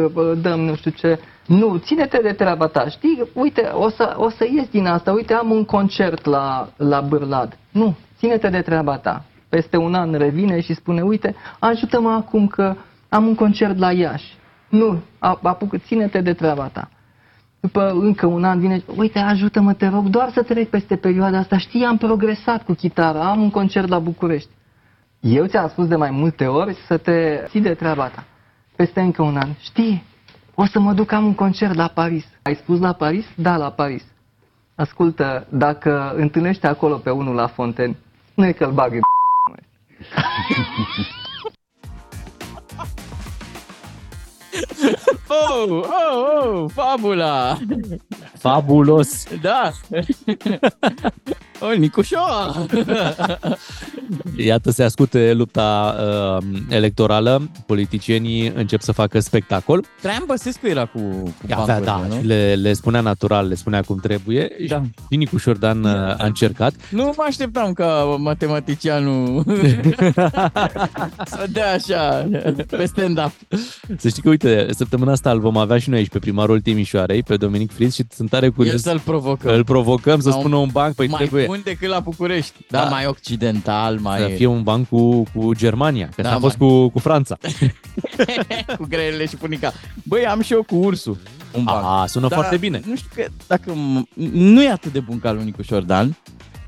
dăm nu știu ce. Nu, ține-te de treaba ta. Știi, uite, o să, o să ies din asta. Uite, am un concert la, la Bârlad. Nu, ține-te de treaba ta. Peste un an revine și spune, uite, ajută-mă acum că am un concert la Iași. Nu, apucă, ține-te de treaba ta. După încă un an vine, uite, ajută-mă, te rog, doar să trec peste perioada asta. Știi, am progresat cu chitara, am un concert la București. Eu ți-am spus de mai multe ori să te ții de treaba ta. Peste încă un an. Știi, o să mă duc, am un concert la Paris. Ai spus la Paris? Da, la Paris. Ascultă, dacă întâlnești acolo pe unul la Fonten, nu e că-l bag în Oh, oh, oh, fabula! Fabulos! Da! O, Nicușoa! Iată, se ascute lupta uh, electorală, politicienii încep să facă spectacol. Traian Băsescu era cu, cu Avea, bancurile, da, nu? și le, le spunea natural, le spunea cum trebuie. Da. Și Nicuș Șordan uh, a încercat. Nu mă așteptam ca matematicianul să dea așa pe stand-up. Să știi că, uite, săptămâna asta îl vom avea și noi aici pe primarul Timișoarei, pe Dominic Friz și sunt tare El curios să-l provocăm. îl provocăm să Sau spună un banc, păi mai trebuie bun decât la București. Da, Da. mai occidental, mai... să fie un banc cu, cu Germania, că Da, da, a fost cu, cu Franța. cu greile și punica. Băi, am și eu cu ursul un banc. A, sună Dar foarte bine. Nu știu că dacă m- nu e atât de bun ca lui Nicu Șordan.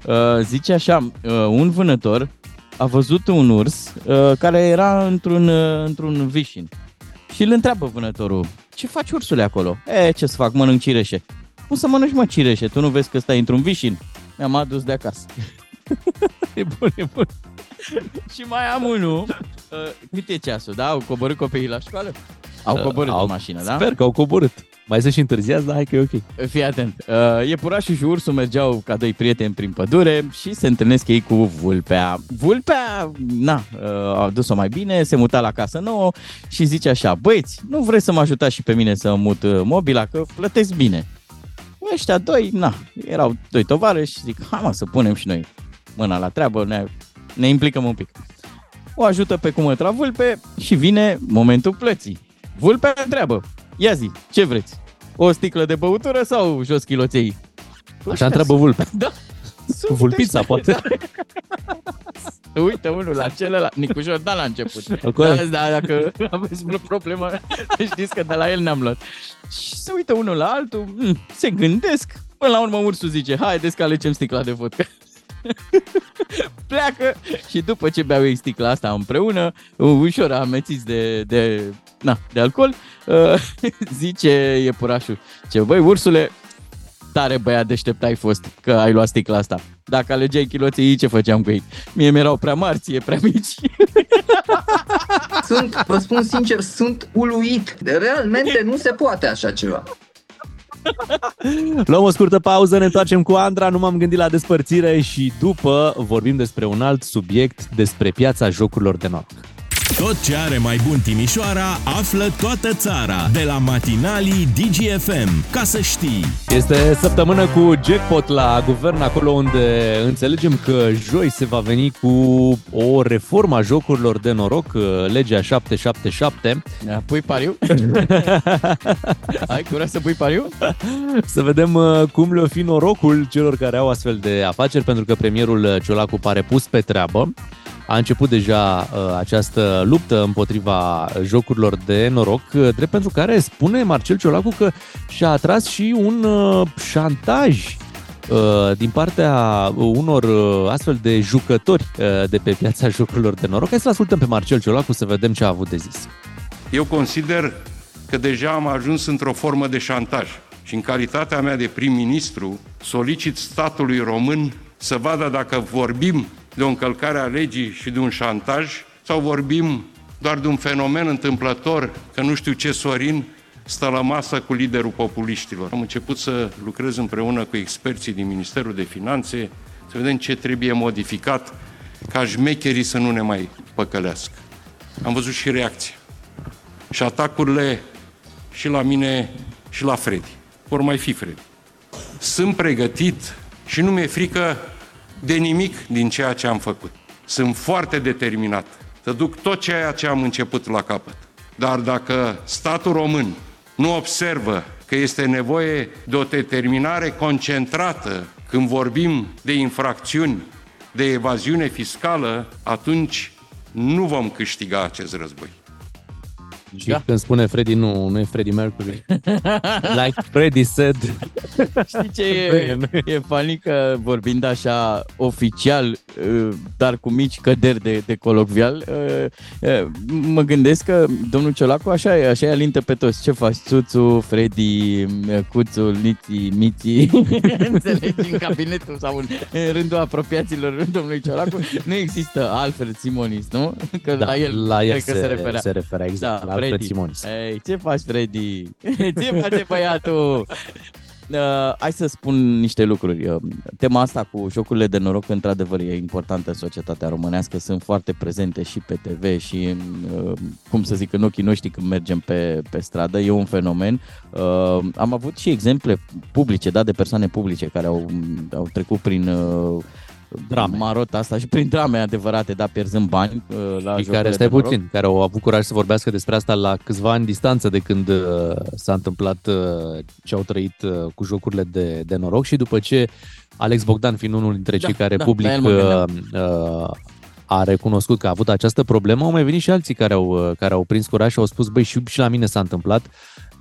Uh, zice așa, uh, un vânător a văzut un urs uh, care era într-un, uh, într-un vișin. Și îl întreabă vânătorul, ce faci ursule acolo? E, ce să fac, mănânc cireșe. Cum să mănânci mă cireșe? Tu nu vezi că stai într-un vișin? Mi-am adus de acasă. E bun, e bun. Și mai am unul. Uh, cât e ceasul, da? Au coborât copiii la școală? Au coborât Au- în mașină, da? Sper că au coborât. Mai sunt și întârziați, dar hai că e ok. Fii atent. Uh, iepurașul și ursul mergeau ca doi prieteni prin pădure și se întâlnesc ei cu vulpea. Vulpea, na, uh, a dus-o mai bine, se muta la casă nouă și zice așa, băieți, nu vreți să mă ajutați și pe mine să mut uh, mobila, că plătesc bine. Ăștia doi, na, erau doi tovarăși și zic, hai mă să punem și noi mâna la treabă, ne, ne implicăm un pic. O ajută pe cumătra vulpe și vine momentul plății. Vulpea întreabă, ia zi, ce vreți? O sticlă de băutură sau jos chiloței? Așa întreabă vulpea. Da. Cu vulpița, poate. Uită unul la celălalt. Nicu Jordan la început. Corect. Da, da, dacă aveți vreo problemă, știți că de la el ne-am luat. Și se uită unul la altul, mm, se gândesc, până la urmă ursul zice, haideți că alegem sticla de vodka. Pleacă și după ce beau ei sticla asta împreună, ușor amețiți de, de, na, de alcool, uh, zice iepurașul, ce băi, ursule, tare băiat deștept ai fost că ai luat sticla asta. Dacă alegeai chiloții, ce făceam cu ei? Mie mi-erau prea mari, ție prea mici. Sunt, vă spun sincer, sunt uluit. Realmente nu se poate așa ceva. Luăm o scurtă pauză, ne întoarcem cu Andra, nu m-am gândit la despărțire și după vorbim despre un alt subiect, despre piața jocurilor de noroc. Tot ce are mai bun Timișoara află toată țara de la matinalii DGFM. Ca să știi! Este săptămână cu jackpot la guvern, acolo unde înțelegem că joi se va veni cu o reformă a jocurilor de noroc, legea 777. Da, Pui pariu? ai curaj să pui pariu? Să vedem uh, cum le-o fi norocul celor care au astfel de afaceri, pentru că premierul Ciolacu pare pus pe treabă. A început deja uh, această luptă împotriva jocurilor de noroc, uh, drept pentru care spune Marcel Ciolacu că și-a atras și un uh, șantaj uh, din partea unor uh, astfel de jucători uh, de pe piața jocurilor de noroc. Hai să ascultăm pe Marcel Ciolacu să vedem ce a avut de zis. Eu consider că deja am ajuns într-o formă de șantaj și în calitatea mea de prim-ministru solicit statului român să vadă dacă vorbim de o încălcare a legii și de un șantaj sau vorbim doar de un fenomen întâmplător, că nu știu ce Sorin stă la masă cu liderul populiștilor. Am început să lucrez împreună cu experții din Ministerul de Finanțe, să vedem ce trebuie modificat ca șmecherii să nu ne mai păcălească. Am văzut și reacția și atacurile și la mine și la Freddy. Vor mai fi Freddy. Sunt pregătit și nu mi-e frică de nimic din ceea ce am făcut. Sunt foarte determinat să duc tot ceea ce am început la capăt. Dar dacă statul român nu observă că este nevoie de o determinare concentrată când vorbim de infracțiuni, de evaziune fiscală, atunci nu vom câștiga acest război. Și da. când spune Freddy, nu, nu e Freddie Mercury. like Freddy said. Știi ce e, e funny că vorbind așa oficial, uh, dar cu mici căderi de, de colocvial, uh, uh, mă gândesc că domnul Ciolacu așa e, așa e alintă pe toți. Ce faci? Țuțu, Freddy, Cuțu, Liții, Miții, înțelegi, în cabinetul sau în, în rândul apropiaților domnului Ciolacu, nu există Alfred Simonis, nu? Că Da, la el, la el cred că se, referea. se referea exact, la Alfred Freddy. Simonis. Ei, ce faci, Freddy? ce face băiatul? uh, hai să spun niște lucruri. Uh, tema asta cu jocurile de noroc, într-adevăr, e importantă în societatea românească. Sunt foarte prezente și pe TV și, uh, cum să zic, în ochii noștri când mergem pe, pe stradă. E un fenomen. Uh, am avut și exemple publice, da, de persoane publice care au, au trecut prin... Uh, Drame. marota asta și prin drame adevărate, da, pierzând bani uh, la și jocurile care, stai de noroc. puțin, care au avut curaj să vorbească despre asta la câțiva ani distanță de când uh, s-a întâmplat uh, ce au trăit uh, cu jocurile de, de noroc și după ce Alex Bogdan, fiind unul dintre Da, cei care da, public la el mă uh, gândeam. uh, a recunoscut că a avut această problemă, au mai venit și alții care au, uh, care au prins curaj și au spus, băi, și, și la mine s-a întâmplat.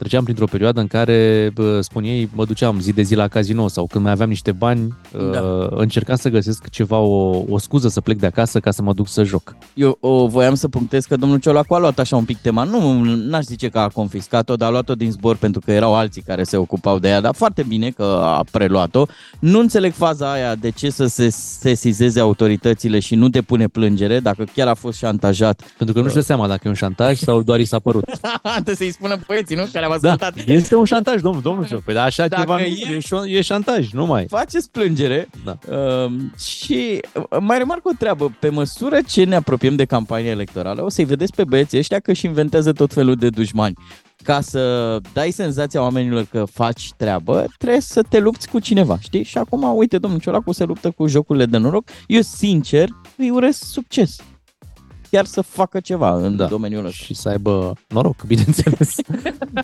Treceam printr-o perioadă în care, bă, spun ei, mă duceam zi de zi la casino sau când mai aveam niște bani, Da. uh, încercam să găsesc ceva, o, o scuză să plec de acasă ca să mă duc să joc. Eu o voiam să punctez că domnul Ciolacu a luat așa un pic tema. Nu, n-aș zice că a confiscat-o, dar a luat-o din zbor pentru că erau alții care se ocupau de ea, dar foarte bine că a preluat-o. Nu înțeleg faza aia de ce să se sesizeze autoritățile și nu te pune plângere dacă chiar a fost șantajat. Pentru că nu știu seama dacă e un șantaj sau doar i s-a părut. Trebuie să-i spună băieții, nu? Care au Da, ascultat. este un șantaj, domnul, domnul știu. Păi da, așa Dacă ceva nu, e- e, șo- e șantaj, nu mai. Faceți plângere Da. uh, și uh, mai remarc o treabă. Pe măsură ce ne apropiem de campania electorală, o să-i vedeți pe băieții ăștia că și inventează tot felul de dușmani. Ca să dai senzația oamenilor că faci treabă, trebuie să te lupți cu cineva, știi? Și acum, uite, domnul Ciolacu se luptă cu jocurile de noroc. Eu, sincer, îi urez succes. Chiar să facă ceva în Da. domeniul ăsta. Și să aibă noroc, bineînțeles.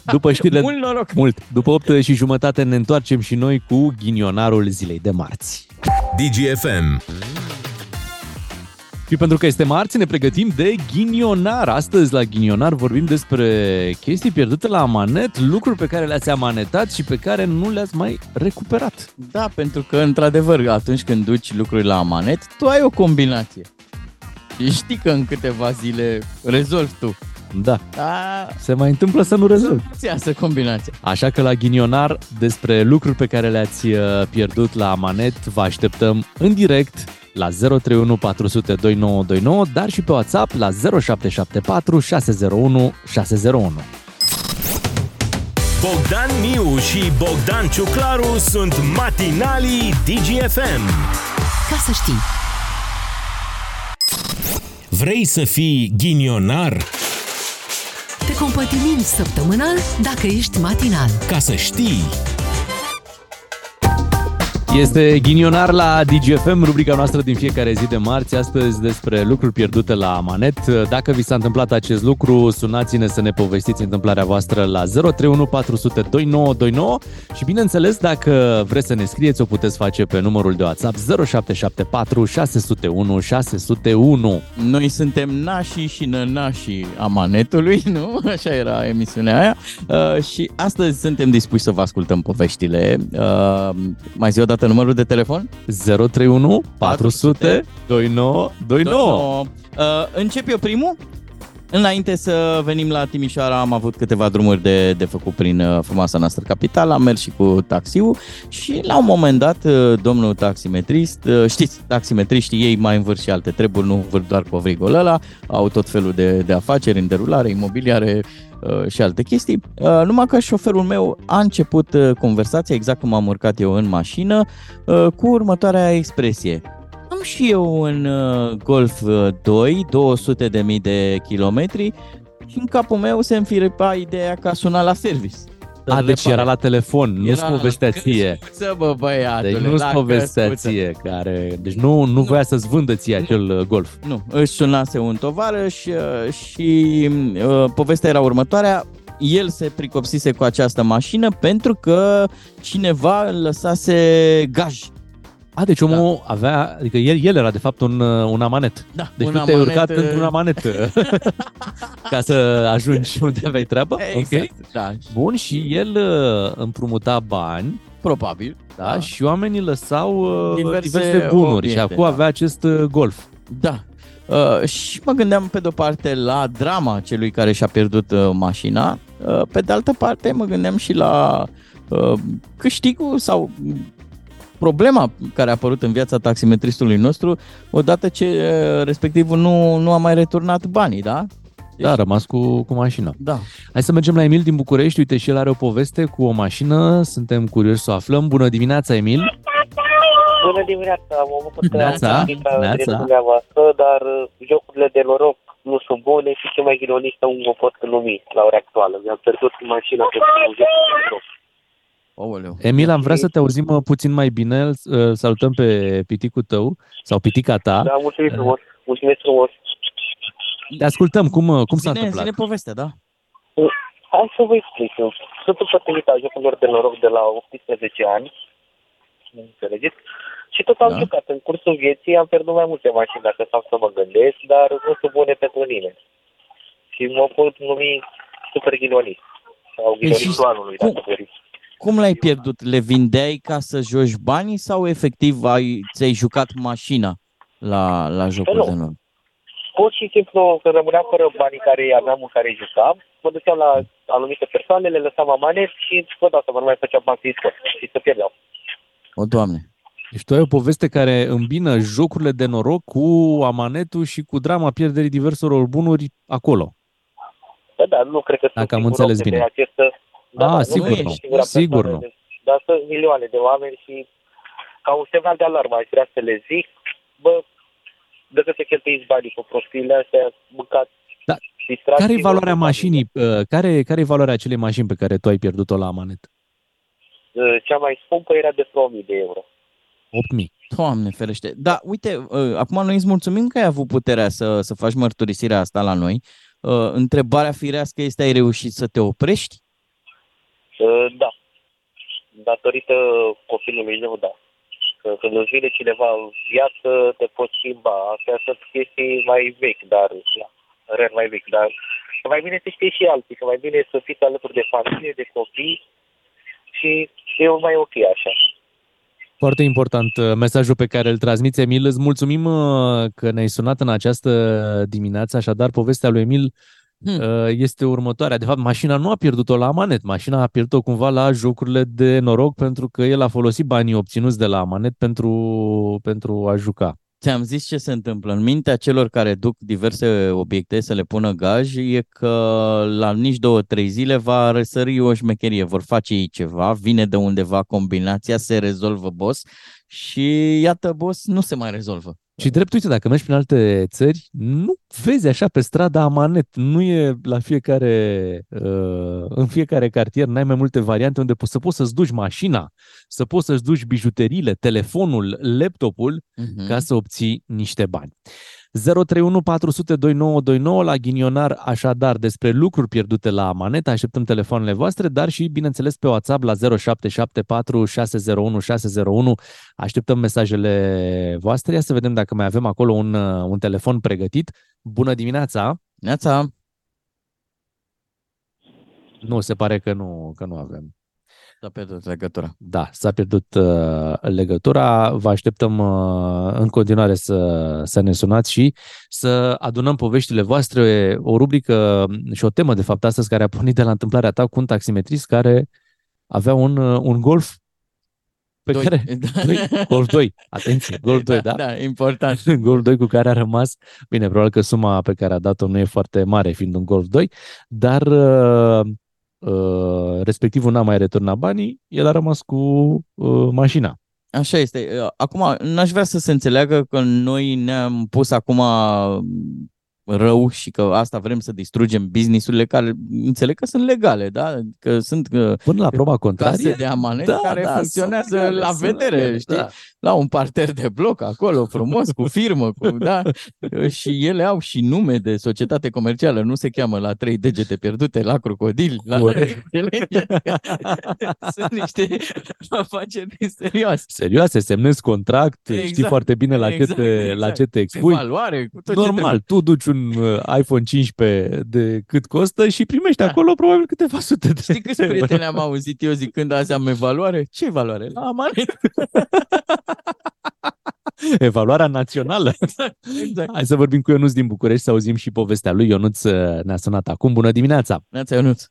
După știrile... Mult noroc! Mult. După 8 și jumătate ne întoarcem și noi cu ghinionarul zilei de marți. DGFM. Și pentru că este marți, ne pregătim de ghinionar. Astăzi la ghinionar vorbim despre chestii pierdute la amanet, lucruri pe care le-ați amanetat și pe care nu le-ați mai recuperat. Da, pentru că, într-adevăr, atunci când duci lucruri la amanet, tu ai o combinație. Și știi că în câteva zile rezolvi tu. Da, Da, se mai întâmplă să nu rezolvi. ți iasă combinația. Așa că la ghinionar, despre lucruri pe care le-ați uh, pierdut la amanet, vă așteptăm în direct la 031 400 2929, dar și pe WhatsApp la 0774 601 601. Bogdan Miu și Bogdan Ciuclaru sunt matinalii DGFM. Ca să știi. Vrei să fii ghinionar? Te compătimim săptămânal dacă ești matinal. Ca să știi, Este ghinionar la DGFM, rubrica noastră din fiecare zi de marți, astăzi despre lucruri pierdute la manet. Dacă vi s-a întâmplat acest lucru, sunați-ne să ne povestiți întâmplarea voastră la 031 400 2929 și bineînțeles, dacă vreți să ne scrieți, o puteți face pe numărul de WhatsApp 0774 601 601. Noi suntem nașii și nănașii amanetului, nu? Așa era emisiunea aia. Uh, și astăzi suntem dispuși să vă ascultăm poveștile. Uh, mai zi o dată numărul de telefon? 031 400 2929. Uh, încep eu primul? Înainte să venim la Timișoara, am avut câteva drumuri de, de făcut prin uh, frumoasa noastră capitală, am mers și cu taxiul și la un moment dat uh, domnul taximetrist, uh, știți, taximetriștii ei mai învârt și alte treburi, nu învârt doar covrigul ăla, au tot felul de, de afaceri în derulare, imobiliare uh, și alte chestii. Uh, Numai că șoferul meu a început uh, conversația, exact cum am urcat eu în mașină, uh, cu următoarea expresie. Am și eu un uh, Golf uh, 2, 200 de mii de kilometri și în capul meu se înfiripa ideea că a sunat la service. A, deci era la telefon, nu-ți Era povestea la ție. căscuță, bă, băiatule, Deci nu-ți la povestea căscuță. ție, care... Deci nu, nu voia să-ți vândă ție acel uh, golf. Nu, își sunase un tovarăș uh, și uh, povestea era următoarea. El se pricopsise cu această mașină pentru că cineva îl lăsase gaj. A, deci omul avea, adică el, el era de fapt un, uh, un amanet. Da, Deci un tu te-ai amanet, urcat uh, într-un amanet ca să ajungi unde aveai treabă. Exact, Ok. da, Bun, și el uh, împrumuta bani, probabil. da, și oamenii lăsau uh, Diverse diverse, bunuri obiecte, și acum da. avea acest uh, golf. Da. Uh, și mă gândeam pe de-o parte la drama celui care și-a pierdut uh, mașina, uh, pe de altă parte mă gândeam și la uh, câștigul sau problema care a apărut în viața taximetristului nostru odată ce uh, respectivul nu, nu a mai returnat banii, da? Da, a rămas cu, cu mașina. Da. Hai să mergem la Emil din București. Uite, și el are o poveste cu o mașină. Suntem curioși să o aflăm. Bună dimineața, Emil! Bună dimineața, mă bucur că Neața, am citit la neața. direct dumneavoastră, dar uh, jocurile de noroc nu sunt bune și cel mai ghilonistă nu mă pot numi la ora actuală. Mi-am pierdut mașina pe un joc de noroc. Aoleu. Emil, am vrea să te auzim uh, puțin mai bine. Îl îl salutăm pe piticul tău sau pitica ta. Da, mulțumim frumos, mulțumesc frumos. Te ascultăm. Cum, uh, cum s-a Zine, întâmplat? zine povestea, da. Hai să vă explic. eu. Sunt un potrivit al jocurilor de noroc de la 18 ani. Înțelegeți? Și tot am Da. jucat. În cursul vieții am pierdut mai multe mașini, dacă stau să mă gândesc, dar nu sunt bune pentru nimeni. Și mă pot numi super ghilonist. Sau Păi și ghilonistul anului, cum- dacă doriți. Cum l-ai pierdut? Le vindeai ca să joci banii sau efectiv ai, ți-ai jucat mașina la, la jocul Nu. de noroc? Pur și simplu, când rămâneam fără banii care aveam în care jucam, mă duceam la anumite persoane, le lăsam amanet și vă dau seama, nu mai făceam bani să și să pierdeau. O, Doamne. Deci tu ai o poveste care îmbină jocurile de noroc cu amanetul și cu drama pierderii diverselor bunuri acolo. Da, da, nu cred că Dacă am singurul înțeles om de bine. Acest, da, Ah, da, sigur sunt nu. singura Sigur persoană, nu. deci- Dar sunt milioane de oameni și ca un semnal de alarmă aș vrea să le zic, bă, dacă se cheltuiți banii cu prostiile astea, mâncați, Da. distrați Care e valoarea mașinii? uh, Care, care e valoarea acelei mașini pe care tu ai pierdut-o la amanet? Uh, Cea mai scumpă era de 1000 de euro. 8.000. Doamne ferește. Da, uite, uh, acum noi îți mulțumim că ai avut puterea să, să faci mărturisirea asta la noi. Uh, întrebarea firească este, ai reușit să te oprești? Uh, Da. Datorită copilului meu, da. Că când îți vine cineva în viață, te poți schimba. Astea sunt chestii mai vechi, dar, da, rer mai vechi, dar e mai bine să știi și alții, că mai bine să fiți alături de familie, de copii și e mai ok așa. Foarte important uh, mesajul pe care îl transmiți, Emil. Îți mulțumim uh, că ne-ai sunat în această dimineață. Așadar, povestea lui Emil Hmm. uh, este următoarea. De fapt, mașina nu a pierdut-o la amanet. Mașina a pierdut-o cumva la jocurile de noroc pentru că el a folosit banii obținuți de la amanet pentru, pentru a juca. Ți-am zis ce se întâmplă. În mintea celor care duc diverse obiecte să le pună gaj e că la nici două, trei zile va răsări o șmecherie. Vor face ei ceva, vine de undeva combinația, se rezolvă boss și iată boss nu se mai rezolvă. Și drept, uite, dacă mergi prin alte țări, nu vezi așa pe strada amanet. Nu e la fiecare, uh, în fiecare cartier, n-ai mai multe variante unde poți să poți să-ți duci mașina, să poți să-ți duci bijuteriile, telefonul, laptopul, Mhm. ca să obții niște bani. 031 400 2929 la ghinionar, așadar, despre lucruri pierdute la amanet. Așteptăm telefoanele voastre, dar și, bineînțeles, pe WhatsApp la 0774 601 601. Așteptăm mesajele voastre. Ia să vedem dacă mai avem acolo un, uh, un telefon pregătit. Bună dimineața! Neața, Nu, se pare că nu, că nu avem. S-a pierdut legătura. Da, s-a pierdut uh, legătura. Vă așteptăm uh, în continuare să, să ne sunați și să adunăm poveștile voastre. O rubrică și o temă, de fapt, astăzi, care a pornit de la întâmplarea ta cu un taximetrist care avea un, uh, un Golf pe Doi. care... Doi, Golf 2, atenție, Golf 2, da? Da, important. Golf 2 cu care a rămas, bine, probabil că suma pe care a dat-o nu e foarte mare fiind un Golf 2, dar uh, uh, respectivul n-a mai returnat banii, el a rămas cu uh, mașina. Așa este. Acum, n-aș vrea să se înțeleagă că noi ne-am pus acum rău și că asta vrem să distrugem businessurile care înțeleg că sunt legale, da? Că sunt uh, Până la proba case contrarie, de amanet da, care da, funcționează sunt legale, la sunt vedere, legale, știi? da. La un parter de bloc acolo, frumos, cu firmă, cu, da? Și ele au și nume de societate comercială, nu se cheamă la trei degete pierdute, la crocodil, la... Corect. sunt niște afaceri serioase. serioase, semnezi contract, Exact, știi foarte bine la, exact, ce te, la exact. ce te Cu expui. valoare, cu tot ce Normal, tu duci un uh, iPhone 15 de cât costă și primești Da. acolo probabil câteva sute de Știi câți prieteni am auzit eu zicând azi am evaluare? Ce evaluare? La amanet. Evaluarea națională. Exact. Hai să vorbim cu Ionuț din București să auzim și povestea lui. Ionuț uh, ne-a sunat acum. Bună dimineața! Neața Ionuț.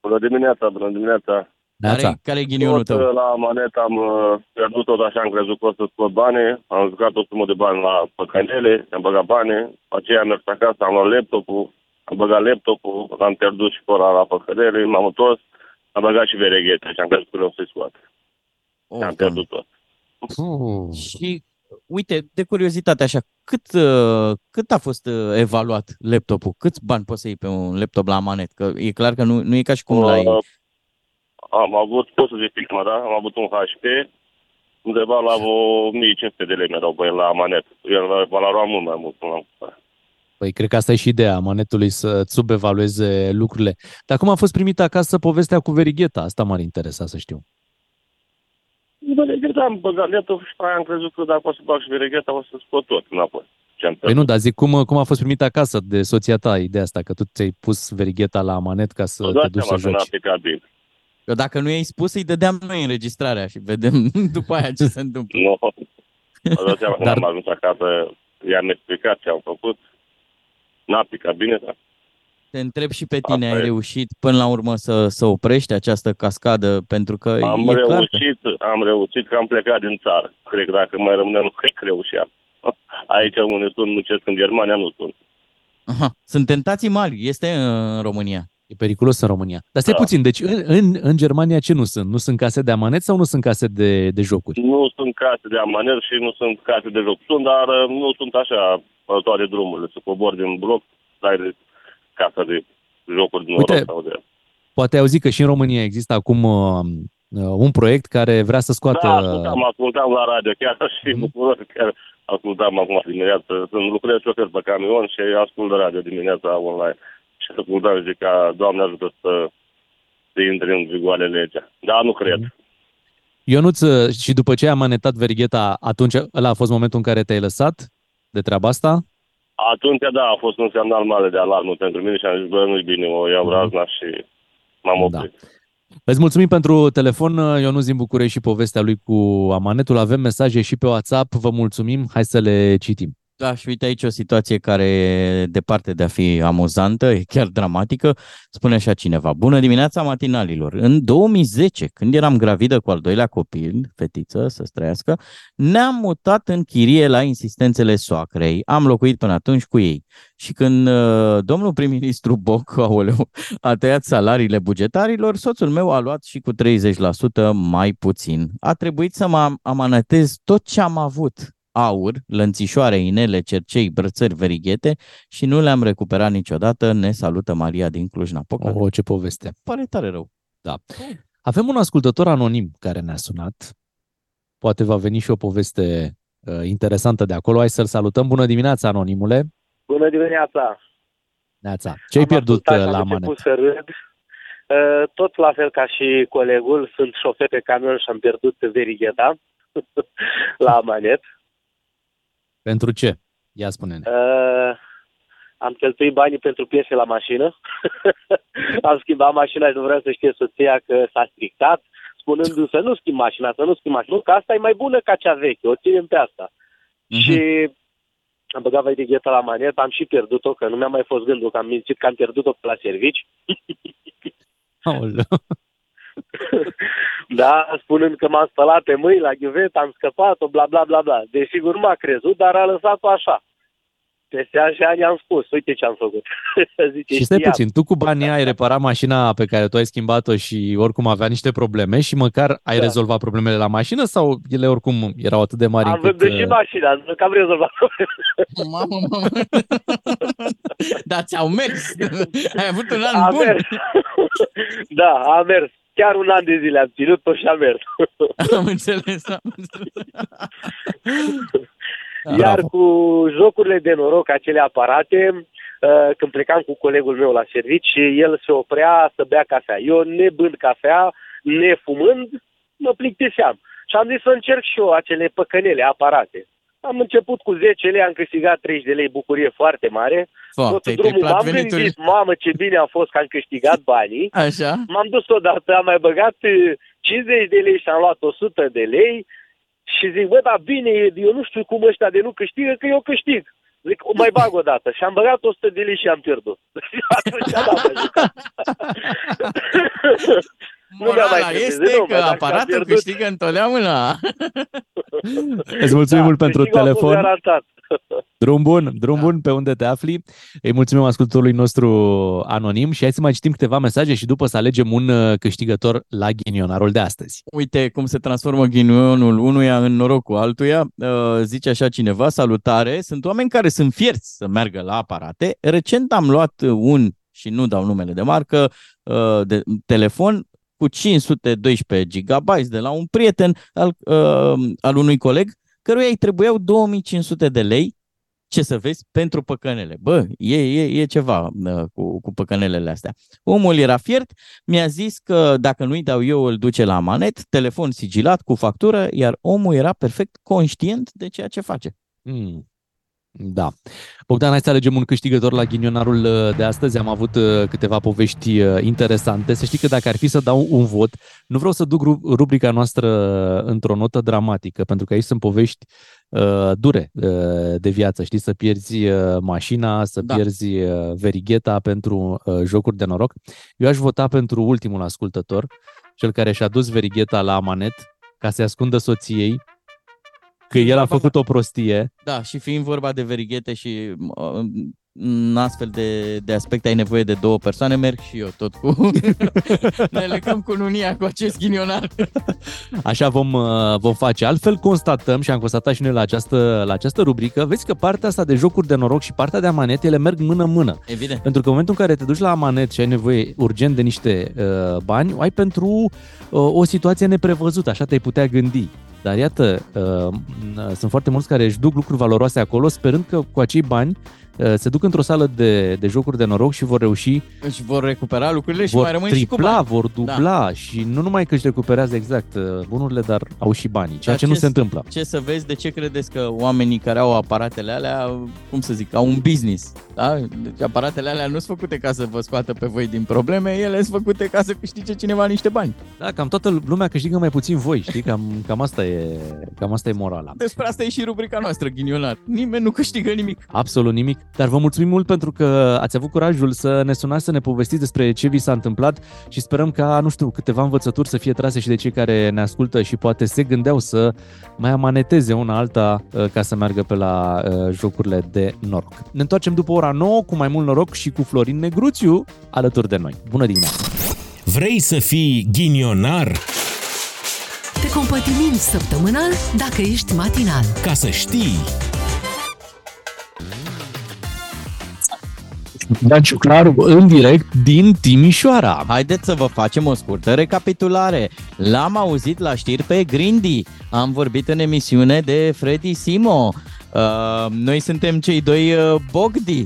Bună dimineața, bună dimineața. Neața. Care, care e ghinionul Tot, tău? uh, La manet am uh, pierdut tot așa, am crezut că o să scot bani. Am jucat o sumă de bani la păcănele, am băgat bani. Aceea am mers acasă, am luat laptopul, am băgat laptopul, l-am pierdut și fără la păcădere, m-am întors, am băgat și vereghete și am crezut că o să-i scoate. Oh, am pierdut tot. Și uite, de curiozitate așa, cât, uh, cât a fost uh, evaluat laptopul? Câți bani poți să iei pe un laptop la manet? Că e clar că nu, nu e ca și cum l-ai... Uh, am avut, pot să zic prima, da? Am avut un HP, undeva la vreo 1500 de lei mi-au băie la manet. El valora mult mai mult până la Păi cred că asta e și ideea manetului să subevalueze lucrurile. Dar cum a fost primită acasă povestea cu verigheta? Asta m-ar interesa să știu. Verigheta am băgat laptop și am crezut că dacă o să bag și verigheta o să scot tot înapoi. Păi nu, dar zic, cum, cum a fost primită acasă de soția ta ideea asta, că tu ți-ai pus verigheta la manet ca să te duci să joci? Eu dacă nu i-ai spus, îi dădeam noi înregistrarea și vedem după aia ce se întâmplă. Nu, no. dat seama Dar... am ajuns acasă, i-am explicat ce am făcut, n-a picat bine, dar te întreb și pe tine, Asta ai e. reușit până la urmă să, să oprești această cascadă? Pentru că am e reușit, clar că... am reușit că am plecat din țară. Cred că dacă mai rămâneam, nu cred că reușeam. Aici unde sunt, muncesc în Germania, nu sunt. Aha. Sunt tentații mari, este în România. E periculos în România. Dar stai da. puțin, deci în, în, în Germania ce nu sunt? Nu sunt case de amanet sau nu sunt case de, de jocuri? Nu sunt case de amanet și nu sunt case de joc. Sunt, dar uh, nu sunt așa toate drumurile. Să cobor din bloc, dai de casa de jocuri din Uite, sau de... Poate auzit că și în România există acum uh, uh, un proiect care vrea să scoată... Da, ascultam, ascultam la radio chiar și mm-hmm. chiar ascultam acum dimineață. Sunt lucrez șofer pe camion și ascult radio dimineața online. Și ascultam zic că Doamne ajută să, să intre în vigoare legea. Da, nu cred. Mm-hmm. Ionuț, și după ce ai manetat vergheta, atunci ăla a fost momentul în care te-ai lăsat de treaba asta? Atunci, da, a fost un semnal mare de alarmă pentru mine și am zis, bă, nu-i bine, o iau mhm. razna și m-am da. oprit. Da. Îți mulțumim pentru telefon, Ionuz din București și povestea lui cu amanetul. Avem mesaje și pe WhatsApp, vă mulțumim, hai să le citim. Da, și uite aici o situație care e departe de a fi amuzantă, e chiar dramatică. Spune așa cineva, bună dimineața matinalilor. În 2010, când eram gravidă cu al doilea copil, fetiță, să străiască, ne-am mutat în chirie la insistențele soacrei. Am locuit până atunci cu ei. Și când uh, domnul prim-ministru Boc aoleu, a tăiat salariile bugetarilor, soțul meu a luat și cu 30% mai puțin. A trebuit să mă amanătez tot ce am avut aur, lănțișoare, inele, cercei, brățări, verighete și nu le-am recuperat niciodată. Ne salută Maria din Cluj-Napoca. Oh, ce poveste. Pare tare rău. Da. Avem un ascultător anonim care ne-a sunat. Poate va veni și o poveste uh, interesantă de acolo. Hai să-l salutăm. Bună dimineața, anonimule. Bună dimineața. Neața. Ce ai pierdut uh, la manet? Să râd. Uh, tot la fel ca și colegul, sunt șofer pe camion și am pierdut verigheta la manet. Pentru ce? Ia spune-ne. Uh, am cheltuit banii pentru piese la mașină. am schimbat mașina și nu vreau să știe soția că s-a stricat, spunându-mi să nu schimb mașina, să nu schimb mașina. Nu, că asta e mai bună ca cea veche, o ținem pe asta. Uh-huh. Și am băgat vetigheta la manet, am și pierdut-o, că nu mi-a mai fost gândul că am mințit că am pierdut-o pe la servici. da, spunând că m-am spălat pe mâini la ghiuvet, am scăpat-o, bla, bla, bla, bla. Desigur m-a crezut, dar a lăsat-o așa. Peste ani și ani am spus, uite ce am făcut. Zice, și stai puțin, tu cu banii ai reparat mașina pe care tu ai schimbat-o și oricum avea niște probleme și măcar ai da. rezolvat problemele la mașină sau ele oricum erau atât de mari Am vândut și uh, mașina, nu că am rezolvat Mamă, mamă. Dar ți-au mers. Ai avut un an a bun. Mers. da, a mers chiar un an de zile am ținut-o și am mers. Am înțeles, am înțeles. Iar cu jocurile de noroc, acele aparate, uh, când plecam cu colegul meu la servici, el se oprea să bea cafea. Eu, nebând cafea, nefumând, mă plictiseam. Și am zis să încerc și eu acele păcănele, aparate. Am început cu 10 lei, am câștigat 30 de lei, bucurie foarte mare. Foarte, drumul, m-am venituri. gândit, mamă, ce bine a fost că am câștigat banii. Așa. M-am dus odată, am mai băgat 50 uh, de lei și am luat 100 de lei și zic, bă, dar bine, eu nu știu cum ăștia de nu câștigă, că eu câștig. Zic, o mai bag o dată. Și am băgat 100 de lei și am pierdut. Atunci am dat Morala mai este nu, că aparatul câștigă întotdeauna. Îți mulțumim da, mult pentru telefon. Drum bun, drum da. bun pe unde te afli. Îi mulțumim ascultătorului nostru anonim și hai să mai citim câteva mesaje și după să alegem un uh, câștigător la ghinionarul de astăzi. Uite cum se transformă ghinionul unuia în norocul altuia. Uh, zice așa cineva, salutare, sunt oameni care sunt fierți să meargă la aparate. Recent am luat un, și nu dau numele de marcă, uh, de telefon cu 512 GB de la un prieten al, al unui coleg căruia îi trebuiau 2500 de lei ce să vezi, pentru păcănele. Bă, e, e, e ceva uh, cu, cu păcănelele astea. Omul era fiert, mi-a zis că dacă nu-i dau eu, îl duce la manet, telefon sigilat cu factură, iar omul era perfect conștient de ceea ce face. Mm. Da. Bogdan, hai să alegem un câștigător la ghinionarul uh, de astăzi. Am avut uh, câteva povești uh, interesante. Să știi că dacă ar fi să dau un vot, nu vreau să duc rubrica noastră într-o notă dramatică, pentru că aici sunt povești uh, dure uh, de viață. Știi, să pierzi uh, mașina, să da. pierzi uh, verigheta pentru uh, jocuri de noroc. Eu aș vota pentru ultimul ascultător, cel care și-a dus verigheta la manet ca să-i ascundă soției că el a făcut o prostie. Da, și fiind vorba de verighete și în astfel de, de aspecte ai nevoie de două persoane, merg și eu tot cu... ne legăm cu nunia cu acest ghinionar. Așa vom, uh, vom face. Altfel constatăm și am constatat și noi la această, la această rubrică, vezi că partea asta de jocuri de noroc și partea de amanet, ele merg mână-mână. Evident. Pentru că în momentul în care te duci la amanet și ai nevoie urgent de niște uh, bani, ai pentru uh, o situație neprevăzută, așa te-ai putea gândi. Dar iată, uh, sunt foarte mulți care își duc lucruri valoroase acolo, sperând că cu acei bani uh, se duc într-o sală de, de jocuri de noroc și vor reuși. Și vor recupera lucrurile și vor mai rămân tripla, și cu bani. vor dubla da. și nu numai că își recuperează exact uh, bunurile, dar au și banii, ceea dar ce, ce nu se întâmplă. Ce să vezi, de ce credeți că oamenii care au aparatele alea, cum să zic, au un business? Da? Deci aparatele alea nu sunt făcute ca să vă scoată pe voi din probleme, ele sunt făcute ca să câștige cineva niște bani. Da, cam toată lumea câștigă mai puțin voi, știi? Cam, cam, asta, e, cam asta e morala. Despre asta e și rubrica noastră, ghinionar. Nimeni nu câștigă nimic. Absolut nimic. Dar vă mulțumim mult pentru că ați avut curajul să ne sunați, să ne povestiți despre ce vi s-a întâmplat și sperăm ca, nu știu, câteva învățături să fie trase și de cei care ne ascultă și poate se gândeau să mai amaneteze una alta uh, ca să meargă pe la uh, jocurile de noroc. Ne întoarcem după ora 9 cu mai mult noroc și cu Florin Negruțiu alături de noi. Bună dimineața! Vrei să fii ghinionar? Te compătimim săptămânal dacă ești matinal. Ca să știi! Dan Ciuclaru în direct din Timișoara. Haideți să vă facem o scurtă recapitulare. L-am auzit la știri pe Grindy, am vorbit în emisiune de Freddy Simo, Uh, noi suntem cei doi uh, Bogdi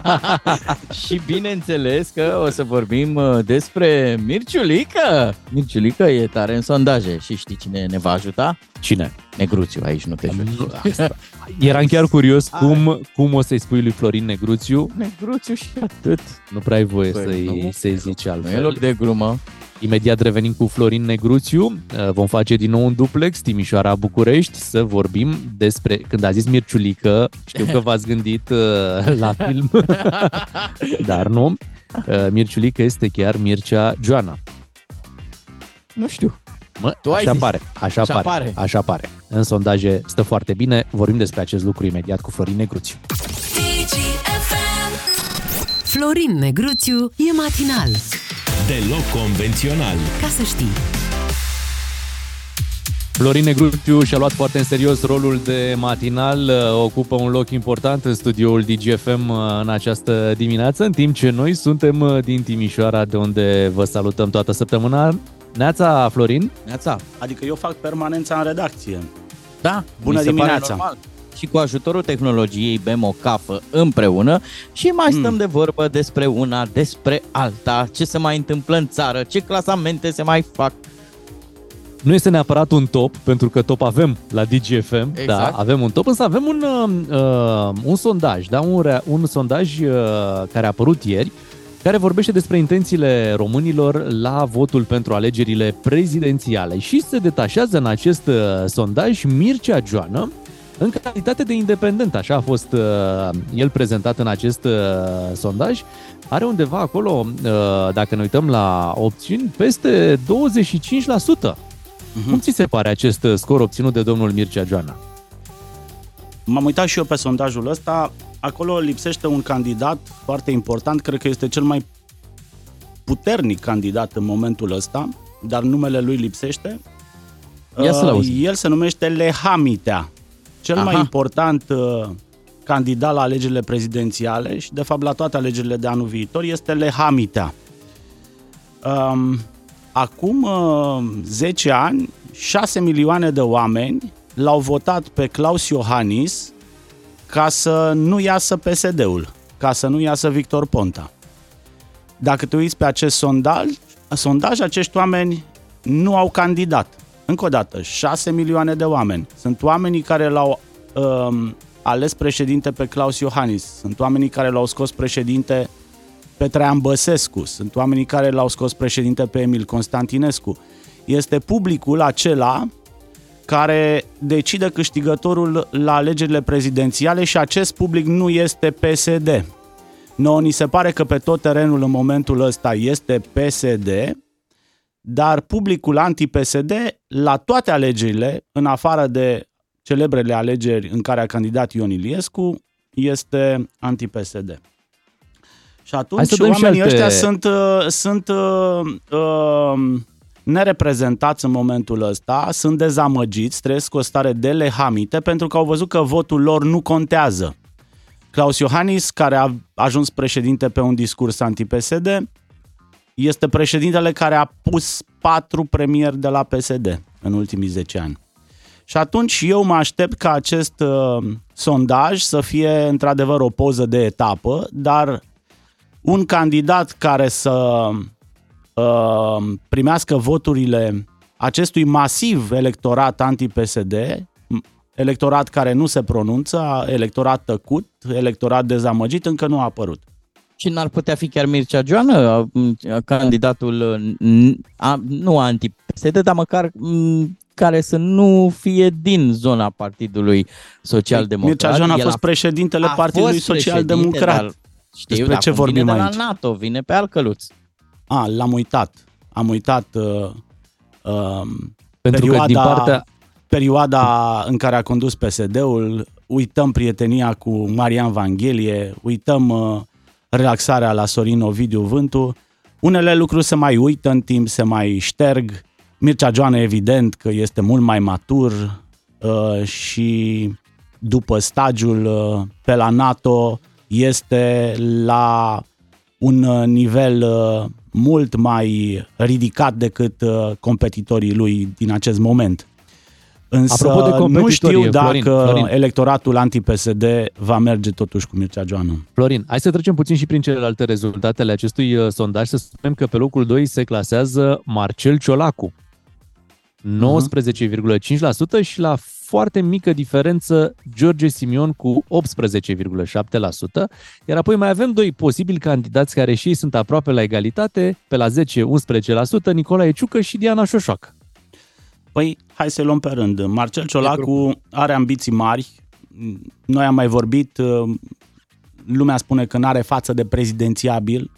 și bineînțeles că o să vorbim uh, despre Mirciulică. Mirciulică e tare în sondaje și știi cine ne va ajuta? Cine? Negruțiu, aici nu te joci. Eram chiar curios cum, cum o să-i spui lui Florin Negruțiu. Negruțiu și atât. Nu prea ai voie păi, să-i, să-i zici altfel. Nu e loc de glumă. Imediat revenim cu Florin Negruțiu, uh, vom face din nou un duplex Timișoara-București să vorbim despre, când a zis Mirciulică, știu că v-ați gândit uh, la film, dar nu, uh, Mirciulică este chiar Mircea Joana. Nu știu. Mă, tu așa ai pare, așa, așa pare, pare, așa pare. În sondaje stă foarte bine, vorbim despre acest lucru imediat cu Florin Negruțiu. Florin Negruțiu e matinal deloc convențional. Ca să știi. Florin Negruțiu și-a luat foarte în serios rolul de matinal, ocupă un loc important în studioul DGFM uh, în această dimineață, în timp ce noi suntem uh, din Timișoara, de unde vă salutăm toată săptămâna. Neața, Florin? Neața, adică eu fac permanența în redacție. Da, bună dimineața! și cu ajutorul tehnologiei bem o cafă împreună și mai stăm mm. de vorbă despre una, despre alta, ce se mai întâmplă în țară, ce clasamente se mai fac. Nu este neapărat un top, pentru că top avem la DGFM, da, exact. da, avem un top, însă avem un, uh, uh, un sondaj, da, un, un sondaj uh, care a apărut ieri, care vorbește despre intențiile românilor la votul pentru alegerile prezidențiale și se detașează în acest uh, sondaj Mircea Joană, în calitate de independent, așa a fost uh, el prezentat în acest uh, sondaj, are undeva acolo, uh, dacă ne uităm la opțiuni, peste 25%. Uh-huh. Mhm. Cum ți se pare acest uh, scor obținut de domnul Mircea Joana? m-am uitat și eu pe sondajul ăsta, acolo lipsește un candidat foarte important, cred că este cel mai puternic candidat în momentul ăsta, dar numele lui lipsește. Ia să-l Uh, auzim. El se numește Lehamitea, cel mai Aha. important uh, candidat la alegerile prezidențiale și de fapt la toate alegerile de anul viitor este Lehamitea. Um, acum uh, 10 ani, 6 milioane de oameni l-au votat pe Claus Iohannis ca să nu iasă PSD-ul, ca să nu iasă Victor Ponta. Dacă te uiți pe acest sondaj, sondaj, acești oameni nu au candidat. Încă o dată, 6 milioane de oameni. Sunt oamenii care l-au um, ales președinte pe Claus Iohannis. Sunt oamenii care l-au scos președinte pe Traian Băsescu. Sunt oamenii care l-au scos președinte pe Emil Constantinescu. Este publicul acela care decide câștigătorul la alegerile prezidențiale și acest public nu este PSD. Nouă ni se pare că pe tot terenul în momentul ăsta este PSD, dar publicul anti-PSD la toate alegerile, în afară de celebrele alegeri în care a candidat Ion Iliescu, este anti-PSD. Și Hai atunci să dăm și oamenii alte- ăștia sunt, uh, sunt uh, uh, nereprezentați în momentul ăsta, sunt dezamăgiți, trăiesc o stare de lehamite pentru că au văzut că votul lor nu contează. Claus Iohannis, care a ajuns președinte pe un discurs anti-PSD, este președintele care a pus patru premieri de la PSD în ultimii 10 ani. Și atunci eu mă aștept ca acest uh, sondaj să fie într-adevăr o poză de etapă, dar un candidat care să uh, primească voturile acestui masiv electorat anti-PSD, m- electorat care nu se pronunță, electorat tăcut, electorat dezamăgit, încă nu a apărut. Și n-ar putea fi chiar Mircea Joană, a- a- candidatul n- a, nu anti-PSD, dar măcar m, care să nu fie din zona Partidului Social-Democrat. Mircea Joan a El fost președintele a Partidului fost președinte, Social-Democrat. dar Știu, Despre dar ce acum vorbim vine de aici? la NATO, vine pe alt căluț. A, l-am uitat. Am uitat uh, uh, Pentru că perioada, din partea- perioada în care a condus PSD-ul, uităm prietenia cu Marian Vanghelie, uităm uh, relaxarea la Sorin Ovidiu Vântu. Unele lucruri se mai uită în timp, se mai șterg. Mircea Joană, evident că este mult mai matur uh, și după stagiul uh, pe la NATO este la un uh, nivel uh, mult mai ridicat decât uh, competitorii lui din acest moment. Însă Apropo de nu competitori, știu dacă Florin, Florin. electoratul anti-PSD va merge totuși cu Mircea Joană. Florin, hai să trecem puțin și prin celelalte rezultate ale acestui uh, sondaj. Să spunem că pe locul 2 se clasează Marcel Ciolacu. 19,5% și la foarte mică diferență George Simion cu 18,7%, iar apoi mai avem doi posibili candidați care și ei sunt aproape la egalitate, pe la 10-11%, Nicolae Ciucă și Diana Șoșoacă. Păi, hai să luăm pe rând. Marcel Ciolacu are ambiții mari. Noi am mai vorbit, uh, lumea spune că nu are față de prezidențiabil,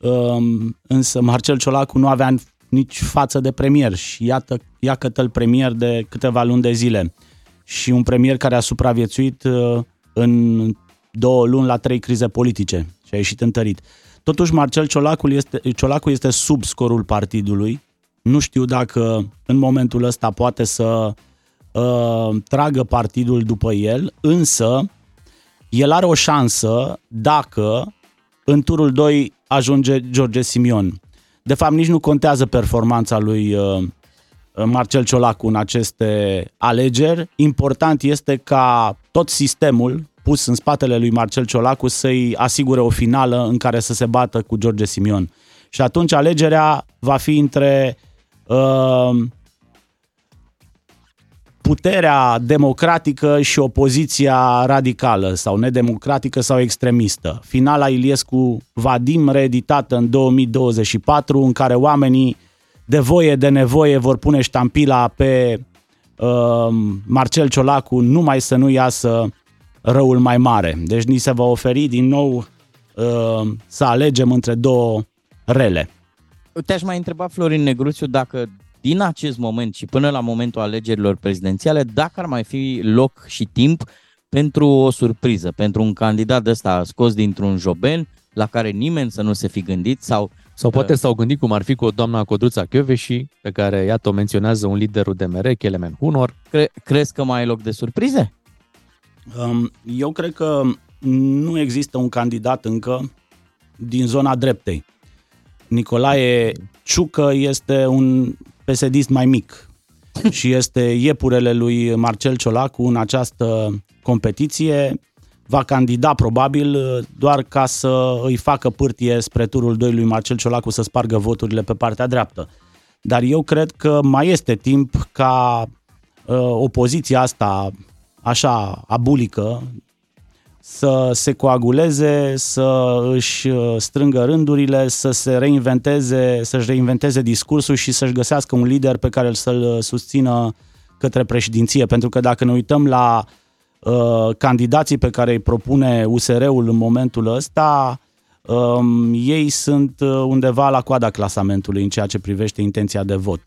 um, însă Marcel Ciolacu nu avea nici față de premier și iată, iată-l premier de câteva luni de zile. Și un premier care a supraviețuit uh, în două luni la trei crize politice și a ieșit întărit. Totuși, Marcel Ciolacu este, Ciolacu este sub scorul partidului. Nu știu dacă în momentul ăsta poate să uh, tragă partidul după el, însă el are o șansă dacă în turul 2 ajunge George Simion. De fapt, nici nu contează performanța lui uh, Marcel Ciolacu în aceste alegeri. Important este ca tot sistemul pus în spatele lui Marcel Ciolacu să-i asigure o finală în care să se bată cu George Simion. Și atunci alegerea va fi între uh, puterea democratică și opoziția radicală sau nedemocratică sau extremistă. Finala Iliescu-Vadim reeditată în 2024 în care oamenii de voie, de nevoie vor pune ștampila pe uh, Marcel Ciolacu numai să nu iasă răul mai mare. Deci ni se va oferi din nou uh, să alegem între două rele. Te-aș mai întreba, Florin Negruțiu, dacă din acest moment și până la momentul alegerilor prezidențiale, dacă ar mai fi loc și timp pentru o surpriză, pentru un candidat de ăsta scos dintr-un joben la care nimeni să nu se fi gândit sau sau poate s-au gândit cum ar fi cu doamna Codruța și pe care, iată, o menționează un lider UDMR, Kelemen Hunor. Cre- crezi că mai ai loc de surprize? Um, eu cred că nu există un candidat încă din zona dreptei. Nicolae Ciucă este un pesedist mai mic și este iepurele lui Marcel Ciolacu în această competiție. Va candida probabil doar ca să îi facă pârtie spre turul 2 lui Marcel Ciolacu să spargă voturile pe partea dreaptă. Dar eu cred că mai este timp ca uh, opoziția asta așa abulică să se coaguleze, să își uh, strângă rândurile, să se reinventeze, să-și reinventeze discursul și să-și găsească un lider pe care să-l uh, susțină către președinție. Pentru că dacă ne uităm la uh, candidații pe care îi propune USR-ul în momentul ăsta, um, ei sunt uh, undeva la coada clasamentului în ceea ce privește intenția de vot.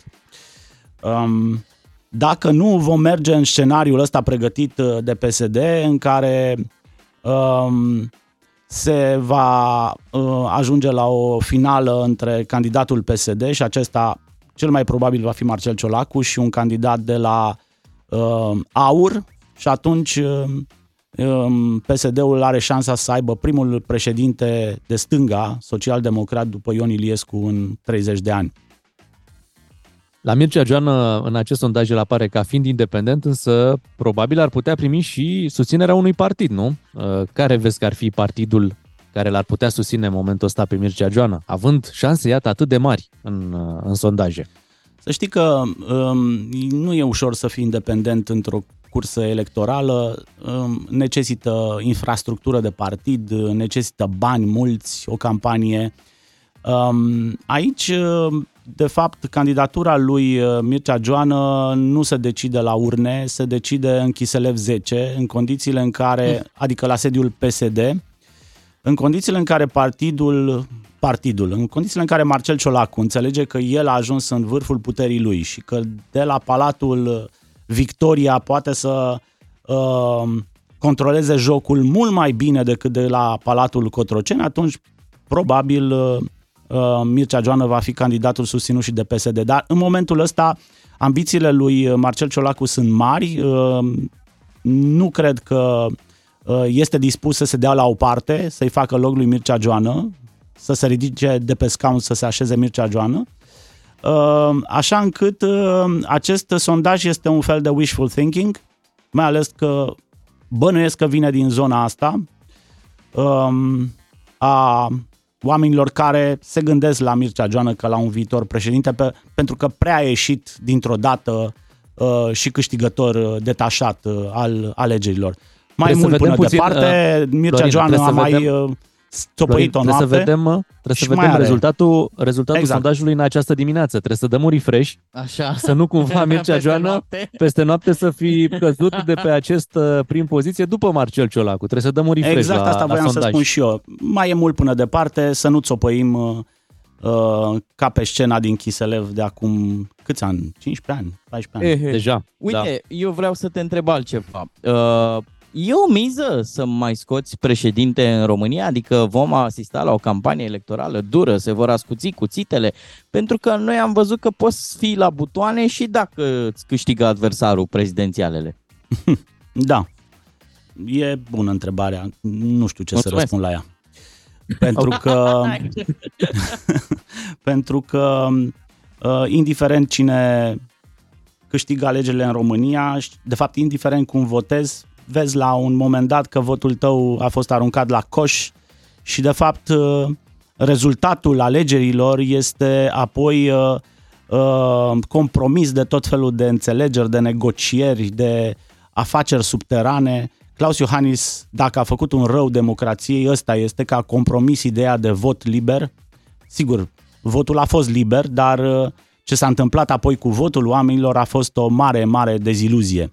Um, dacă nu vom merge în scenariul ăsta pregătit de PSD, în care um, se va uh, ajunge la o finală între candidatul PSD și acesta cel mai probabil va fi Marcel Ciolacu și un candidat de la uh, AUR și atunci uh, um, PSD-ul are șansa să aibă primul președinte de stânga, social-democrat, după Ion Iliescu în 30 de ani. La Mircea Joană, în acest sondaj, el apare ca fiind independent, însă probabil ar putea primi și susținerea unui partid, nu? Uh, care vezi că ar fi partidul care l-ar putea susține în momentul ăsta pe Mircea Joană, având șanse, iată, atât de mari în, uh, în sondaje? Să știi că um, nu e ușor să fii independent într-o cursă electorală, um, necesită infrastructură de partid, necesită bani mulți, o campanie. Um, aici de fapt, candidatura lui uh, Mircea Joană nu se decide la urne, se decide în Chiselev 10, în condițiile în care, mm. adică la sediul PSD, în condițiile în care partidul, partidul, în condițiile în care Marcel Ciolacu înțelege că el a ajuns în vârful puterii lui și că de la Palatul Victoria poate să uh, controleze jocul mult mai bine decât de la Palatul Cotroceni, atunci probabil uh, Uh, Mircea Joană va fi candidatul susținut și de PSD. Dar în momentul ăsta ambițiile lui Marcel Ciolacu sunt mari. Uh, nu cred că uh, este dispus să se dea la o parte, să-i facă loc lui Mircea Joană, să se ridice de pe scaun să se așeze Mircea Joană. Așa încât acest sondaj este un fel de wishful thinking, mai ales că bănuiesc că vine din zona asta a oamenilor care se gândesc la Mircea Joană ca la un viitor președinte, pe, pentru că prea a ieșit dintr-o dată uh, și câștigător uh, detașat uh, al alegerilor. Mai trebuie mult până puțin, departe, uh, Mircea Joană a mai... Uh, stopăit o noapte. Trebuie să vedem, trebuie să vedem rezultatul, rezultatul exact. sondajului în această dimineață. Trebuie să dăm un refresh, Așa. să nu cumva Mircea Joană noapte. peste noapte să fi căzut de pe acest uh, prim poziție după Marcel Ciolacu. Trebuie să dăm un refresh Exact la, asta la voiam sondaj. să spun și eu. Mai e mult până departe, să nu țopăim uh, uh, ca pe scena din Chiselev de acum câți ani? 15 ani? 14 ani? Ehe. Deja. Uite, da. eu vreau să te întreb altceva. Uh, E o miză să mai scoți președinte în România? Adică vom asista la o campanie electorală dură, se vor ascuți cuțitele? Pentru că noi am văzut că poți fi la butoane și dacă îți câștigă adversarul prezidențialele. Da. E bună întrebarea. Nu știu ce Mulțumesc. să răspund la ea. Pentru că pentru că uh, indiferent cine câștigă alegerile în România, de fapt indiferent cum votezi, vezi la un moment dat că votul tău a fost aruncat la coș și de fapt uh, rezultatul alegerilor este apoi uh, uh, compromis de tot felul de înțelegeri, de negocieri, de afaceri subterane. Claus Iohannis, dacă a făcut un rău democrației, ăsta este că a compromis ideea de vot liber. Sigur, votul a fost liber, dar ce s-a întâmplat apoi cu votul oamenilor a fost o mare, mare deziluzie.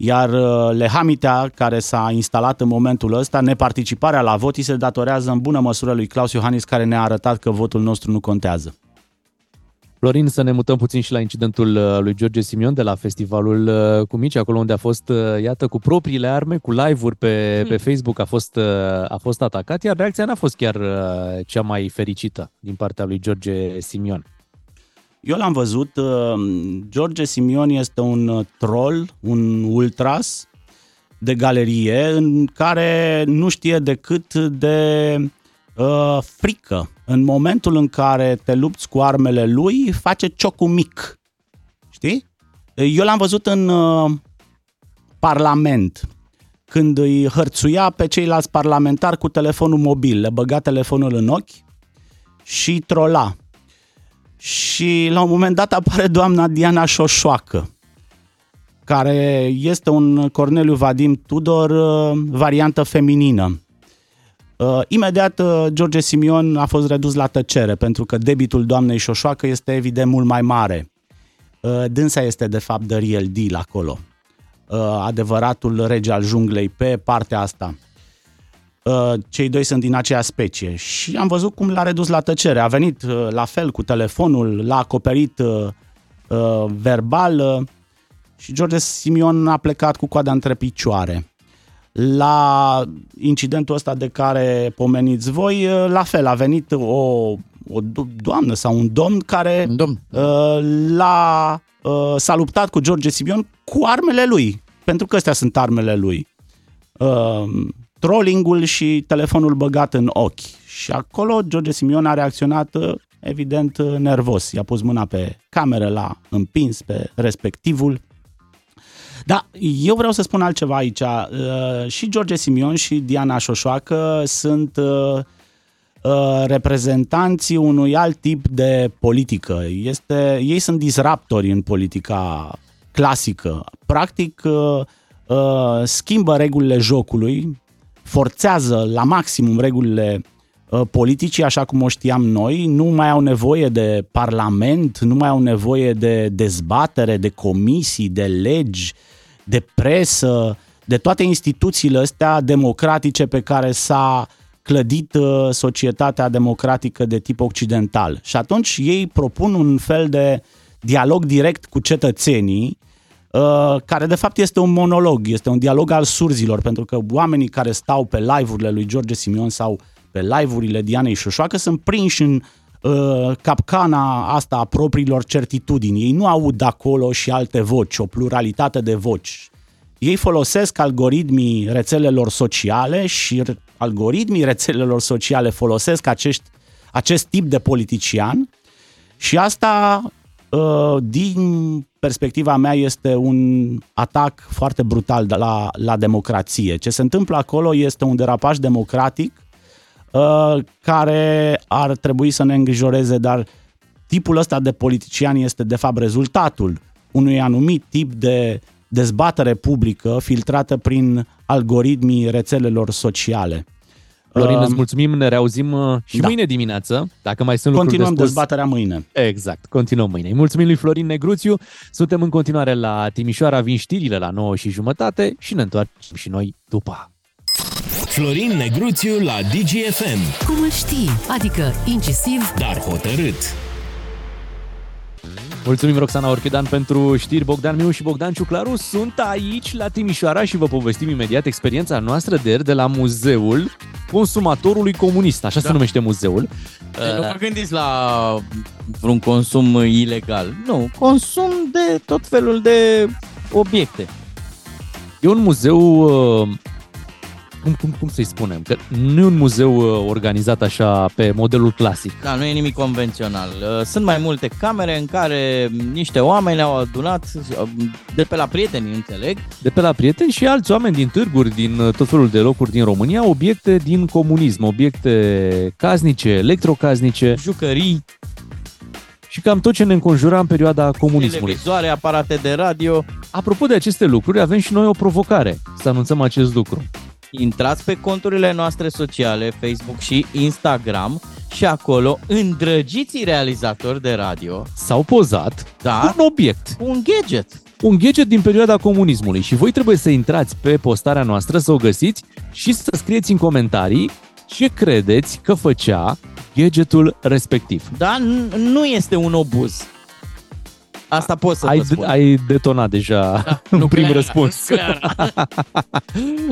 Iar uh, Lehamitea, care s-a instalat în momentul ăsta, neparticiparea la vot, se datorează în bună măsură lui Claus Iohannis, care ne-a arătat că votul nostru nu contează. Florin, să ne mutăm puțin și la incidentul uh, lui George Simion de la festivalul uh, cu mici, acolo unde a fost, uh, iată, cu propriile arme, cu live-uri pe, pe Facebook a fost, a fost atacat, iar reacția n-a fost chiar cea mai fericită din partea lui George Simion. Eu l-am văzut, George Simion este un troll, un ultras de galerie în care nu știe decât de uh, frică. În momentul în care te lupți cu armele lui, face ciocul mic. Știi? Eu l-am văzut în uh, Parlament, când îi hărțuia pe ceilalți parlamentari cu telefonul mobil, le băga telefonul în ochi și trola. Și la un moment dat apare doamna Diana Șoșoacă, care este un Corneliu Vadim Tudor uh, variantă feminină. Uh, imediat uh, George Simion a fost redus la tăcere pentru că debitul doamnei Șoșoacă este evident mult mai mare. Uh, dânsa este de fapt de real deal acolo. Uh, adevăratul rege al junglei pe partea asta. Uh, cei doi sunt din aceea specie și am văzut cum l-a redus la tăcere. A venit uh, la fel cu telefonul, l-a acoperit uh, uh, verbal uh, și George Simion a plecat cu coada între picioare. La incidentul ăsta de care pomeniți voi, la fel, a venit o, o doamnă sau un domn care un domn. Uh, l-a, uh, s-a luptat cu George Simeon cu armele lui, pentru că astea sunt armele lui. Uh, trollingul și telefonul băgat în ochi. Și acolo George Simion a reacționat evident nervos. I-a pus mâna pe cameră, l-a împins pe respectivul da, eu vreau să spun altceva aici. Uh, și George Simion și Diana Șoșoacă sunt uh, uh, reprezentanții unui alt tip de politică. Este, ei sunt disruptori în politica clasică. Practic, schimbă regulile jocului, forțează la maximum regulile politicii așa cum o știam noi, nu mai au nevoie de parlament, nu mai au nevoie de dezbatere, de comisii, de legi, de presă, de toate instituțiile astea democratice pe care s-a clădit uh, societatea democratică de tip occidental. Și atunci ei propun un fel de dialog direct cu cetățenii, uh, care de fapt este un monolog, este un dialog al surzilor, pentru că oamenii care stau pe live-urile lui George Simion sau pe live-urile Dianei Șoșoacă sunt prinși în uh, capcana asta a propriilor certitudini. Ei nu aud acolo și alte voci, o pluralitate de voci. Ei folosesc algoritmii rețelelor sociale și algoritmii rețelelor sociale folosesc acești, acest tip de politician și asta, uh, din perspectiva mea, este un atac foarte brutal la, la democrație. Ce se întâmplă acolo este un derapaj democratic Uh, care ar trebui să ne îngrijoreze, dar tipul ăsta de politician este de fapt rezultatul unui anumit tip de dezbatere publică filtrată prin algoritmii rețelelor sociale. Florin, îți mulțumim, ne reauzim uh, și da. mâine dimineață, dacă mai sunt Continuăm lucruri de spus. dezbaterea mâine. Exact, continuăm mâine. mulțumim lui Florin Negruțiu, suntem în continuare la Timișoara, vin știrile la 9 și jumătate și ne întoarcem și noi după. Florin Negruțiu la DGFM. Cum îl știi? Adică incisiv, dar hotărât. Mulțumim Roxana Orchidan pentru știri. Bogdan Miu și Bogdan Ciuclaru sunt aici la Timișoara și vă povestim imediat experiența noastră de ieri de la Muzeul Consumatorului Comunist. Așa da. se numește muzeul. De nu vă gândiți la vreun consum ilegal. Nu, consum de tot felul de obiecte. E un muzeu uh, cum, cum, cum să-i spunem, că nu e un muzeu uh, organizat așa pe modelul clasic. Da, nu e nimic convențional. Uh, sunt mai multe camere în care niște oameni au adunat uh, de pe la prieteni, înțeleg. De pe la prieteni și alți oameni din târguri, din tot felul de locuri din România, obiecte din comunism, obiecte casnice, electrocasnice. Jucării. Și cam tot ce ne înconjura în perioada comunismului. Televizoare, aparate de radio. Apropo de aceste lucruri, avem și noi o provocare să anunțăm acest lucru intrați pe conturile noastre sociale, Facebook și Instagram și acolo îndrăgiți realizatori de radio. S-au pozat da, un obiect. Un gadget. Un gadget din perioada comunismului și voi trebuie să intrați pe postarea noastră, să o găsiți și să scrieți în comentarii ce credeți că făcea gadgetul respectiv. Da, n- nu este un obuz. Asta pot să Ai, vă spun. ai detonat deja da, un prim clar, răspuns. clar.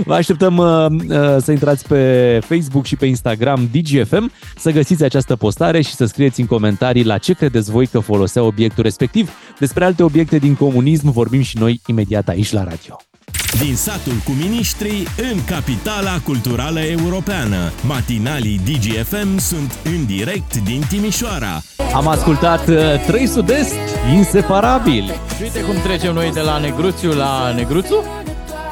Vă așteptăm uh, uh, să intrați pe Facebook și pe Instagram DGFM, să găsiți această postare și să scrieți în comentarii la ce credeți voi că folosea obiectul respectiv. Despre alte obiecte din comunism vorbim și noi imediat aici la radio. Din satul cu miniștrii în capitala culturală europeană. Matinalii DGFM sunt în direct din Timișoara. Am ascultat uh, Trei Sud-Est, inseparabili. Și uite cum trecem noi de la Negruțiu la Negruțu?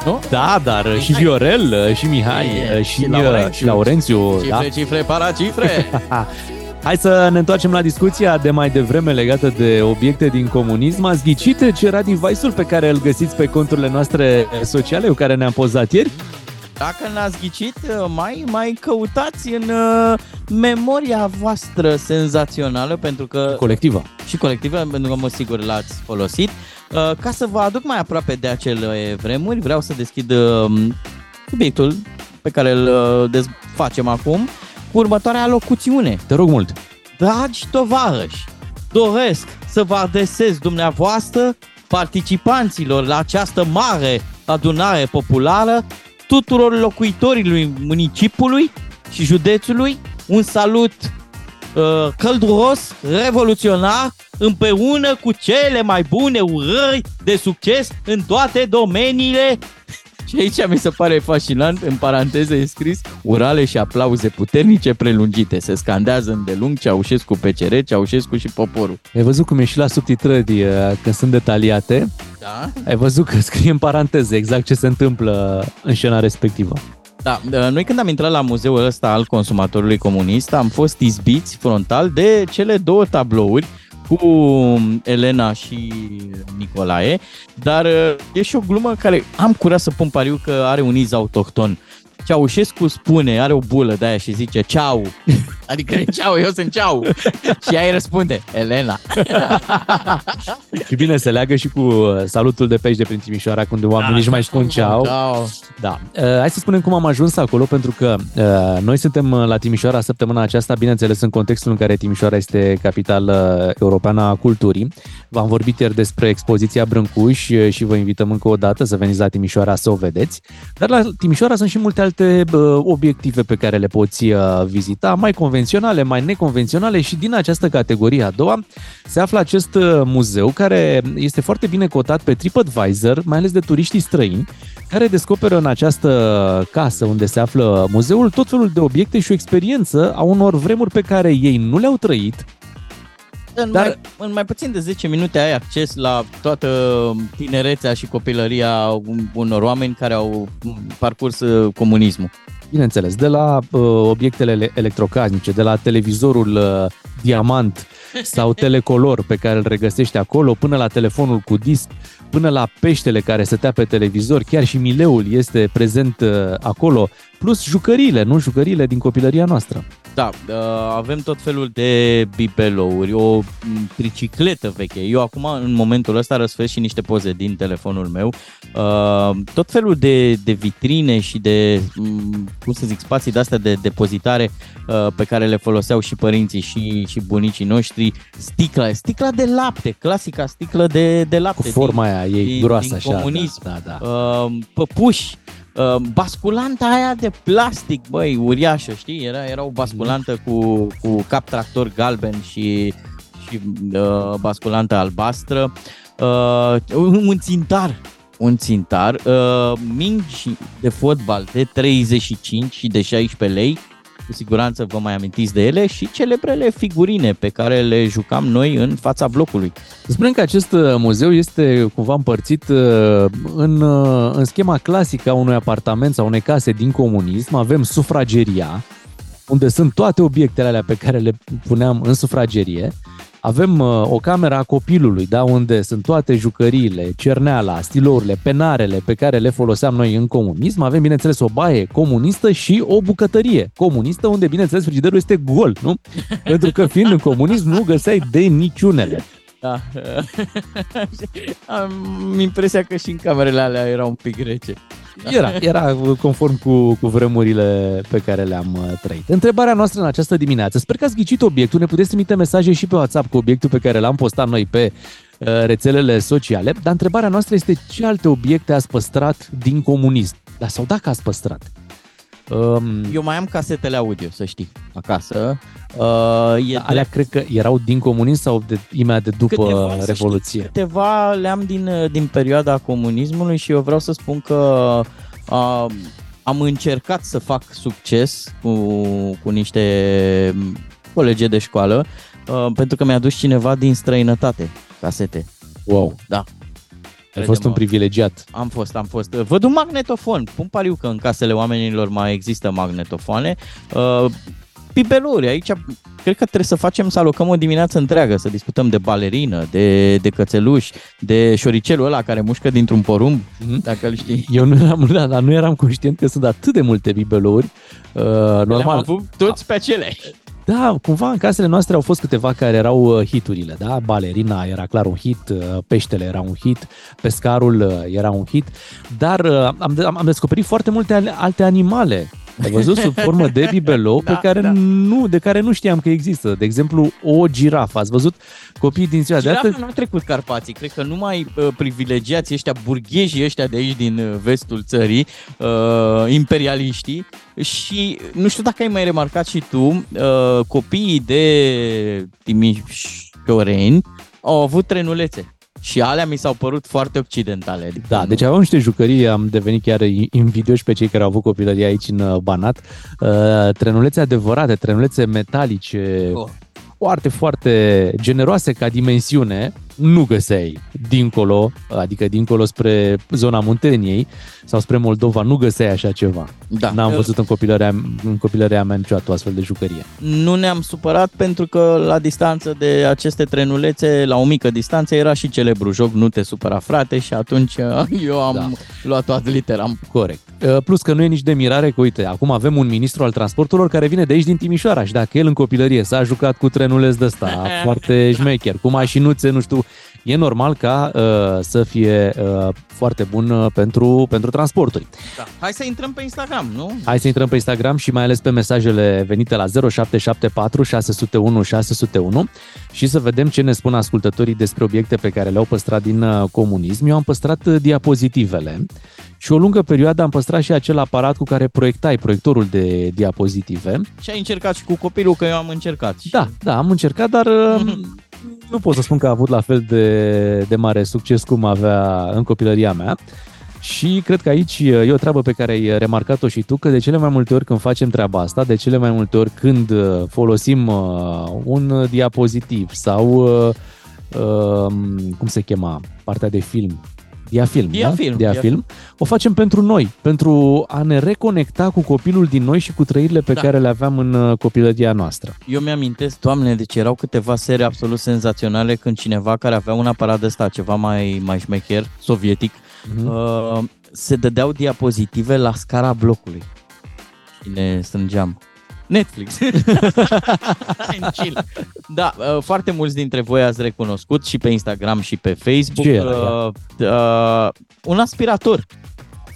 Nu? Da, dar uh, și Viorel, uh, și Mihai, E, uh, și, și uh, Laurențiu. și Laurențiu. Cifre, Da? cifre, paracifre. Hai să ne întoarcem la discuția de mai devreme legată de obiecte din comunism. Ați ghicit ce era device-ul pe care îl găsiți pe conturile noastre sociale, cu care ne-am pozat ieri? Dacă n-ați ghicit, mai, mai căutați în uh, memoria voastră senzațională, pentru că... Colectivă. Și colectivă, pentru că mă sigur l-ați folosit. Uh, ca să vă aduc mai aproape de acele vremuri, vreau să deschid uh, subiectul pe care îl uh, desfacem acum cu următoarea locuțiune. Te rog mult. Dragi tovarăși, doresc să vă adresez dumneavoastră, participanților la această mare adunare populară, tuturor locuitorilor municipiului și județului, un salut uh, călduros, revoluționar, împreună cu cele mai bune urări de succes în toate domeniile și aici mi se pare fascinant, în paranteză e scris, urale și aplauze puternice prelungite. Se scandează îndelung Ceaușescu PCR, Ceaușescu și poporul. Ai văzut cum e și la subtitrări uh, când sunt detaliate? Da? Ai văzut că scrie în paranteze exact ce se întâmplă în scena respectivă. Da, noi când am intrat la muzeul ăsta al consumatorului comunist, am fost izbiți frontal de cele două tablouri cu Elena și Nicolae, dar uh, e și o glumă care am curaj să pun pariu că are un iz autohton. Ceaușescu spune, are o bulă de aia și zice ceau. Adică ceau, eu sunt ceau. și ea îi răspunde, Elena. Și bine, se leagă și cu uh, salutul de pești de prin Timișoara, când oamenii Da, nici mai spun ceau. Ceau. Da. Uh, hai să spunem cum am ajuns acolo, pentru că uh, noi suntem uh, la Timișoara săptămâna aceasta, bineînțeles în contextul în care Timișoara este capitală europeană a culturii. V-am vorbit ieri despre expoziția Brâncuș uh, și vă invităm încă o dată să veniți la Timișoara să o vedeți. Dar la Timișoara sunt și multe alte uh, obiective pe care le poți uh, vizita, mai convenționale, mai neconvenționale și din această categorie a doua se află acest uh, muzeu care este foarte bine cotat pe TripAdvisor, mai ales de turiștii străini, care descoperă în această casă unde se află muzeul tot felul de obiecte și o experiență a unor vremuri pe care ei nu le-au trăit, În, Dar- mai, în mai puțin de 10 minute ai acces la toată tinerețea și copilăria un- unor oameni care au parcurs uh, comunismul. bineînțeles, de la uh, obiectele ele- electrocasnice, de la televizorul uh, diamant sau telecolor pe care îl regăsești acolo, până la telefonul cu disc, până la peștele care stătea pe televizor, chiar și mileul este prezent uh, acolo, plus jucăriile, nu? Jucăriile din copilăria noastră. Da, uh, avem tot felul de bibelouri, o m, tricicletă veche. Eu acum, în momentul ăsta, răsfăiesc și niște poze din telefonul meu. Uh, tot felul de, de vitrine și de, m, cum să zic, spații de-astea de depozitare uh, pe care le foloseau și părinții și, și bunicii noștri. Sticla, sticla de lapte, clasica sticlă de, de lapte. Cu forma aia ei din, groasă din așa. comunism. Da, da, da. Uh, păpuși, uh, basculanta aia de plastic, băi, uriașă, știi? Era, era o basculantă cu, cu cap tractor galben și, și uh, basculantă albastră. Uh, un un țintar, un țintar, uh, mingi de fotbal de 35 și de 16 lei, cu siguranță vă mai amintiți de ele și celebrele figurine pe care le jucam noi în fața blocului. Spunem că acest uh, muzeu este cumva împărțit uh, în, uh, în schema clasică a unui apartament sau unei case din comunism. Avem sufrageria, unde sunt toate obiectele alea pe care le puneam în sufragerie. Avem uh, o cameră a copilului, da, unde sunt toate jucăriile, cerneala, stilourile, penarele pe care le foloseam noi în comunism. Avem, bineînțeles, o baie comunistă și o bucătărie comunistă, unde, bineînțeles, frigiderul este gol, nu? Pentru că fiind în comunism nu găseai de niciunele. Da. Am impresia că și în camerele alea era un pic rece. Era, era conform cu, cu vremurile pe care le-am uh, trăit. Întrebarea noastră în această dimineață. Sper că ați ghicit obiectul. Ne puteți trimite mesaje și pe WhatsApp cu obiectul pe care l-am postat noi pe uh, rețelele sociale. Dar întrebarea noastră este ce alte obiecte ați păstrat din comunism? Da, sau dacă ați păstrat? Um, Eu mai am casetele audio, să știi, acasă. Uh, e alea de... cred că erau din comunism sau de, imediat de după câteva, Revoluție? Știi, câteva le-am din, din perioada comunismului și eu vreau să spun că uh, am încercat să fac succes cu, cu niște colegi de școală uh, pentru că mi-a dus cineva din străinătate casete. Wow. Da. Ai fost un privilegiat. Am fost, am fost. Văd un magnetofon. Pun pariu că în casele oamenilor mai există magnetofoane. Uh, pipeluri. Aici cred că trebuie să facem, să alocăm o dimineață întreagă, să discutăm de balerină, de, de cățeluși, de șoricelul ăla care mușcă dintr-un porumb, mm-hmm. dacă îl știi. Eu nu eram, da, dar nu eram conștient că sunt atât de multe bibeluri. Uh, normal. Le-am avut toți pe acele. Da, cumva în casele noastre au fost câteva care erau uh, hiturile, da? Balerina era clar un hit, uh, peștele era un hit, pescarul uh, era un hit, dar am, am descoperit foarte multe alte animale ai văzut sub formă de bibelou da, pe care da. nu, de care nu știam că există. De exemplu, o girafă. Ați văzut copii din ziua Girafa de astăzi? nu a trecut Carpații. Cred că numai uh, privilegiați ăștia, burghezii ăștia de aici din uh, vestul țării, uh, imperialiștii, și nu știu dacă ai mai remarcat și tu, uh, copiii de Timișoreni au avut trenulețe. Și alea mi s-au părut foarte occidentale. Adică da, deci aveam niște jucării, am devenit chiar invidioși pe cei care au avut copilărie aici în uh, Banat. Uh, trenulețe adevărate, trenulețe metalice, oh. foarte, foarte generoase ca dimensiune, nu găseai dincolo, adică dincolo spre zona Munteniei sau spre Moldova, nu găseai așa ceva. Da. N-am văzut în copilăria, în copilăria mea niciodată o astfel de jucărie. Nu ne-am supărat pentru că la distanță de aceste trenulețe, la o mică distanță, era și celebru joc Nu te supăra frate și atunci eu am da. luat toată litera. Corect. Uh, plus că nu e nici de mirare că, uite, acum avem un ministru al transporturilor care vine de aici din Timișoara și dacă el în copilărie s-a jucat cu trenuleț de ăsta, foarte șmecher, cu mașinuțe, nu știu, e normal ca uh, să fie uh, foarte bun uh, pentru, pentru transporturi. Da. Hai să intrăm pe Instagram, nu? Hai să intrăm pe Instagram și mai ales pe mesajele venite la 0774 601 601 și să vedem ce ne spun ascultătorii despre obiecte pe care le-au păstrat din uh, comunism. Eu am păstrat uh, diapozitivele și o lungă perioadă am păstrat și acel aparat cu care proiectai proiectorul de diapozitive. Și ai încercat și cu copilul, că eu am încercat. Da, da, am încercat, dar mm-hmm nu pot să spun că a avut la fel de, de mare succes cum avea în copilăria mea. Și cred că aici e o treabă pe care ai remarcat-o și tu, că de cele mai multe ori când facem treaba asta, de cele mai multe ori când uh, folosim uh, un diapozitiv sau, uh, um, cum se chema, partea de film, Diafilm, Diafilm, da? Diafilm. O facem pentru noi, pentru a ne reconecta cu copilul din noi și cu trăirile pe da. care le aveam în uh, copilăria noastră. Eu mi-amintesc, doamne, deci erau câteva serii absolut senzaționale când cineva care avea un aparat de ăsta, ceva mai, mai șmecher, sovietic, mm-hmm. uh, se dădeau diapozitive la scara blocului. Și ne strângeam. Netflix. da, uh, foarte mulți dintre voi ați recunoscut și pe Instagram și pe Facebook. Ce uh, uh, un aspirator.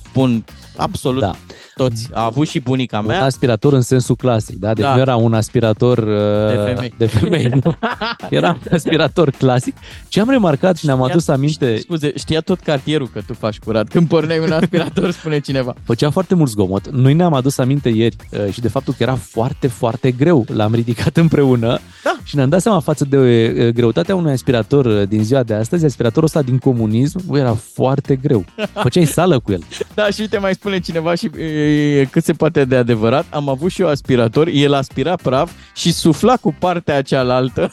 Spun absolut da toți. A avut și bunica mea. Un aspirator în sensul clasic, da? Deci da. nu era un aspirator uh, de femei. De femei era un aspirator clasic. Ce am remarcat și ne-am adus aminte... Scuze, știa tot cartierul că tu faci curat. Când porneai un aspirator, spune cineva. Făcea foarte mult zgomot. Noi ne-am adus aminte ieri uh, și de faptul că era foarte, foarte greu. L-am ridicat împreună da. și ne-am dat seama față de uh, greutatea unui aspirator uh, din ziua de astăzi. Aspiratorul ăsta din comunism era foarte greu. Făceai sală cu el. Da, și uite, mai spune cineva și e cât se poate de adevărat. Am avut și eu aspirator, el aspira praf și sufla cu partea cealaltă.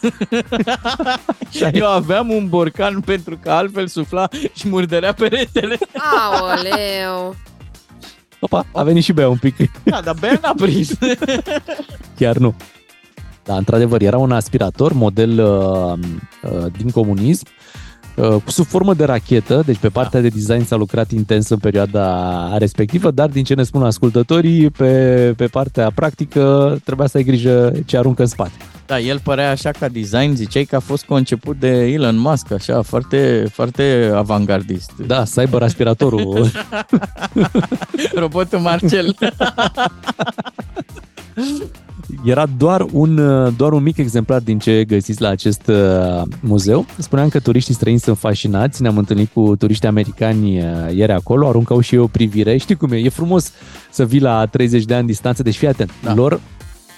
eu aveam un borcan pentru că altfel sufla și murdărea peretele. Aoleu! Opa, a venit și Bea un pic. Da, dar Bea n-a prins. Chiar nu. Da, într-adevăr, era un aspirator model uh, uh, din comunism Uh, sub formă de rachetă, deci pe partea da. de design s-a lucrat intens în perioada respectivă, dar din ce ne spun ascultătorii, pe, pe partea practică trebuia să ai grijă ce aruncă în spate. Da, el părea așa ca design, ziceai că a fost conceput de Elon Musk, așa, foarte, foarte avangardist. Da, cyber aspiratorul. Robotul Marcel. Era doar un, uh, doar un mic exemplar din ce găsiți la acest uh, muzeu. Spuneam că turiștii străini sunt fascinați, ne-am întâlnit cu turiști americani uh, ieri acolo, aruncau și eu o privire. Știi cum e? E frumos să vii la 30 de ani distanță, deci fii atent. Da. Lor,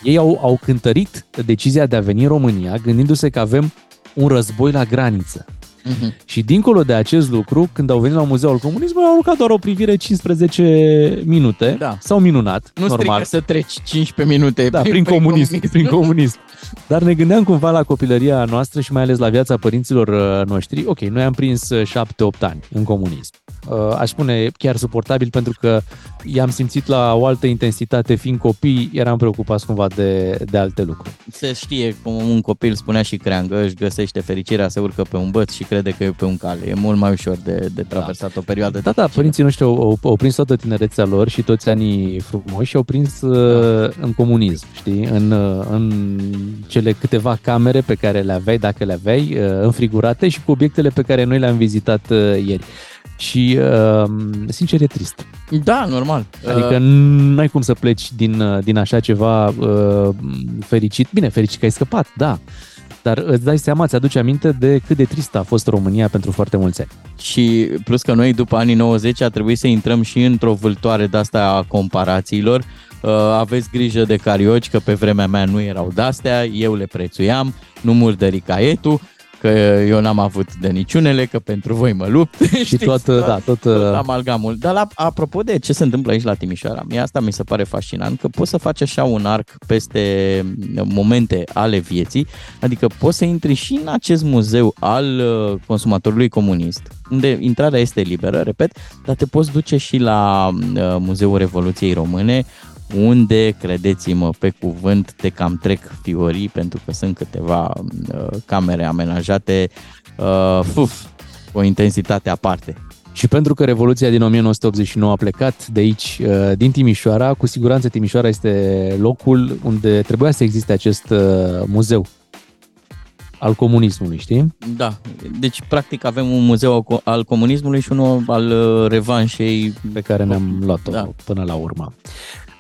ei au, au cântărit decizia de a veni în România, gândindu-se că avem un război la graniță. Uh-huh. Și dincolo de acest lucru, când au venit la Muzeul Comunismului, au aruncat doar o privire 15 minute. Da. S-au minunat, Nu normal. strică să treci 15 minute Da, prin, comunism, prin comunism. Dar ne gândeam cumva la copilăria noastră și mai ales la viața părinților uh, noștri. Ok, noi am prins uh, 7-8 ani în comunism. Uh, Aș spune chiar suportabil pentru că i-am simțit la o altă intensitate. Fiind copii, eram preocupați cumva de, de alte lucruri. Se știe cum un copil spunea și creangă, își găsește fericirea, se urcă pe un băț și crede că e pe un cale. E mult mai ușor de, de traversat o perioadă. Da, da, părinții noștri au, au, au prins toată tinerețea lor și toți anii frumoși și au prins uh, în comunism, știi? În, uh, în cele câteva camere pe care le aveai, dacă le aveai, uh, înfrigurate și cu obiectele pe care noi le-am vizitat uh, ieri. Și, uh, sincer, e trist. Da, normal. Adică Uh, n-ai cum să pleci din, uh, din așa ceva uh, fericit. Bine, fericit că ai scăpat, da. Dar îți dai seama, ți-aduce aminte de cât de tristă a fost România pentru foarte mulți ani. Și plus că noi după anii 90 a trebuit să intrăm și într-o vâltoare de asta a comparațiilor. Uh, aveți grijă de carioci, că pe vremea mea nu erau de-astea, eu le prețuiam, nu murdări caietul, că eu n-am avut de niciunele, că pentru voi mă lupt. Și tot, da, tot, tot amalgamul. Dar la, apropo de ce se întâmplă aici la Timișoara, mie asta mi se pare fascinant, că poți să faci așa un arc peste momente ale vieții, adică poți să intri și în acest muzeu al uh, consumatorului comunist, unde intrarea este liberă, repet, dar te poți duce și la uh, Muzeul Revoluției Române, unde, credeți-mă, pe cuvânt, te cam trec fiorii, pentru că sunt câteva uh, camere amenajate, uh, fuf, cu o intensitate aparte. Și pentru că Revoluția din 1989 a plecat de aici, uh, din Timișoara, cu siguranță Timișoara este locul unde trebuia să existe acest uh, muzeu al comunismului, știi? Da, deci practic avem un muzeu al co- al comunismului și unul al uh, revanșei pe care ne-am luat-o da. până la urmă.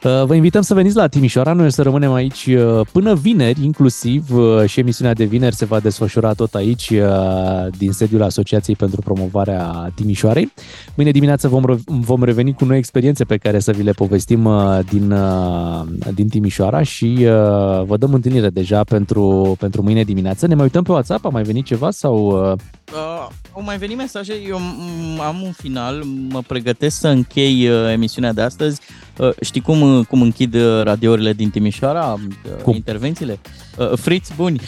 Uh, Vă invităm să veniți la Timișoara, noi o să rămânem aici uh, până vineri, inclusiv uh, și emisiunea de vineri se va desfășura tot aici din sediul Asociației pentru Promovarea Timișoarei. Mâine dimineață vom, re- vom reveni cu noi experiențe pe care să vi le povestim din, din Timișoara și vă dăm întâlnire deja pentru, pentru mâine dimineață. Ne mai uităm pe WhatsApp, a mai venit ceva sau... Uh, au mai venit mesaje, eu m- am un final, mă pregătesc să închei uh, emisiunea de astăzi. Uh, știi cum, uh, cum închid uh, radiourile din Timișoara, uh, Cum? intervențiile? Uh, friți buni.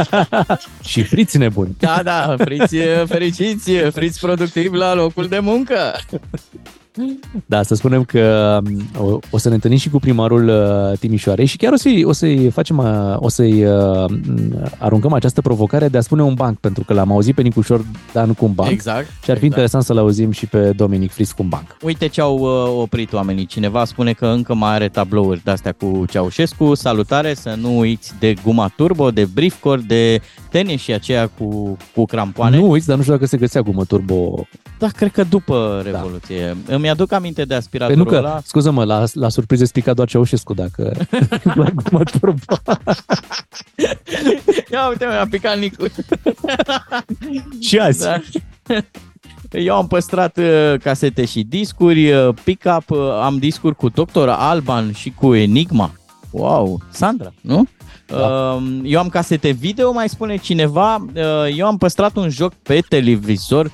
și friți nebuni. Da, da, friți uh, fericiți, uh, friți productivi la locul de muncă. Da, să spunem că um, o, o să ne întâlnim și cu primarul uh, Timișoarei și chiar o să-i, o să-i facem, uh, o să-i uh, aruncăm această provocare de a spune un banc, pentru că l-am auzit pe Nicușor Dan cu un banc Exact, și ar fi exact. interesant să-l auzim și pe Dominic Fris cu un banc. Uite ce au uh, oprit oamenii. Cineva spune că încă mai are tablouri de-astea cu Ceaușescu. Salutare, să nu uiți de guma turbo, de briefcore, de tenis și aceea cu, cu crampoane. Nu uiți, dar nu știu dacă se găsea gumă turbo. Da, cred că după Revoluție. Da. Îmi aduc aminte de Pe aspiratorul nu că, ăla. scuză-mă, la, la surpriză spica doar Ceaușescu dacă la gumă turbo. Ia uite, mi-a picat Nicu. și azi. Da. Eu am păstrat uh, casete și discuri, uh, pick-up, uh, am discuri cu Dr. Alban și cu Enigma. Wow, Sandra, nu? Da. Eu am casete video, mai spune cineva. Uh, Eu am păstrat un joc pe televizor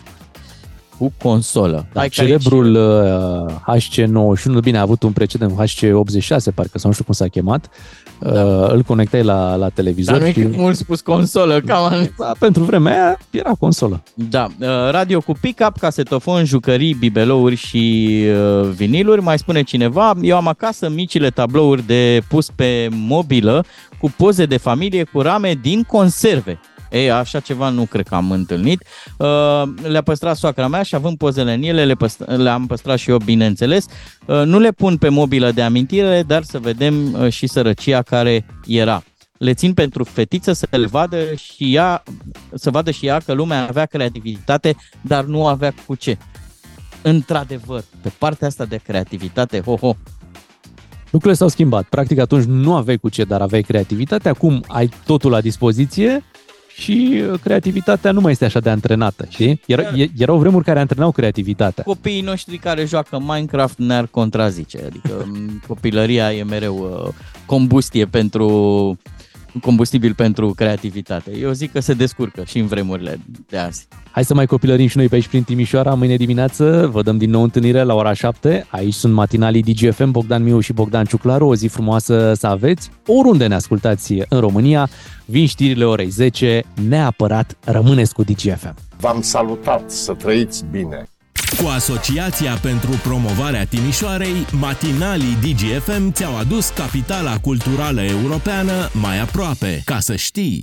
cu consolă. Da, Hai că aici- celebrul uh, HC91, bine, a avut un precedent HC86, parcă sau nu știu cum s-a chemat, da. îl conectai la, la televizor. Dar nu e și- mult spus consolă, cam da, pentru vremea aia era consolă. Da, uh, radio cu pick-up, casetofon, jucării, bibelouri și uh, viniluri. Mai spune cineva, eu am acasă micile tablouri de pus pe mobilă cu poze de familie cu rame din conserve. Ei, așa ceva nu cred că am întâlnit. Uh, le-a păstrat soacra mea și având pozele în ele, le păst- le-am păstrat și eu, bineînțeles. Uh, nu le pun pe mobilă de amintire, dar să vedem uh, și sărăcia care era. le țin pentru fetiță să le vadă și ea, să vadă și ea că lumea avea creativitate, dar nu avea cu ce. Într-adevăr, pe partea asta de creativitate, ho, ho, Lucrurile s-au schimbat. Practic atunci nu aveai cu ce, dar aveai creativitate. Acum ai totul la dispoziție și uh, creativitatea nu mai este așa de antrenată, știi? Era, e- erau vremuri care antrenau creativitatea. copiii noștri care joacă Minecraft ne-ar contrazice. Adică m, copilăria e mereu uh, combustie pentru combustibil pentru creativitate. Eu zic că se descurcă și în vremurile de azi. Hai să mai copilărim și noi pe aici prin Timișoara. Mâine dimineață vă dăm din nou întâlnire la ora 7. Aici sunt matinalii DGFM, Bogdan Miu și Bogdan Ciuclaru. O zi frumoasă să aveți. Oriunde ne ascultați în România, vin știrile orei 10. Neapărat rămâneți cu DGFM. V-am salutat, să trăiți bine! Cu Asociația pentru Promovarea Timișoarei, matinalii DGFM ți-au adus capitala culturală europeană mai aproape, ca să știi.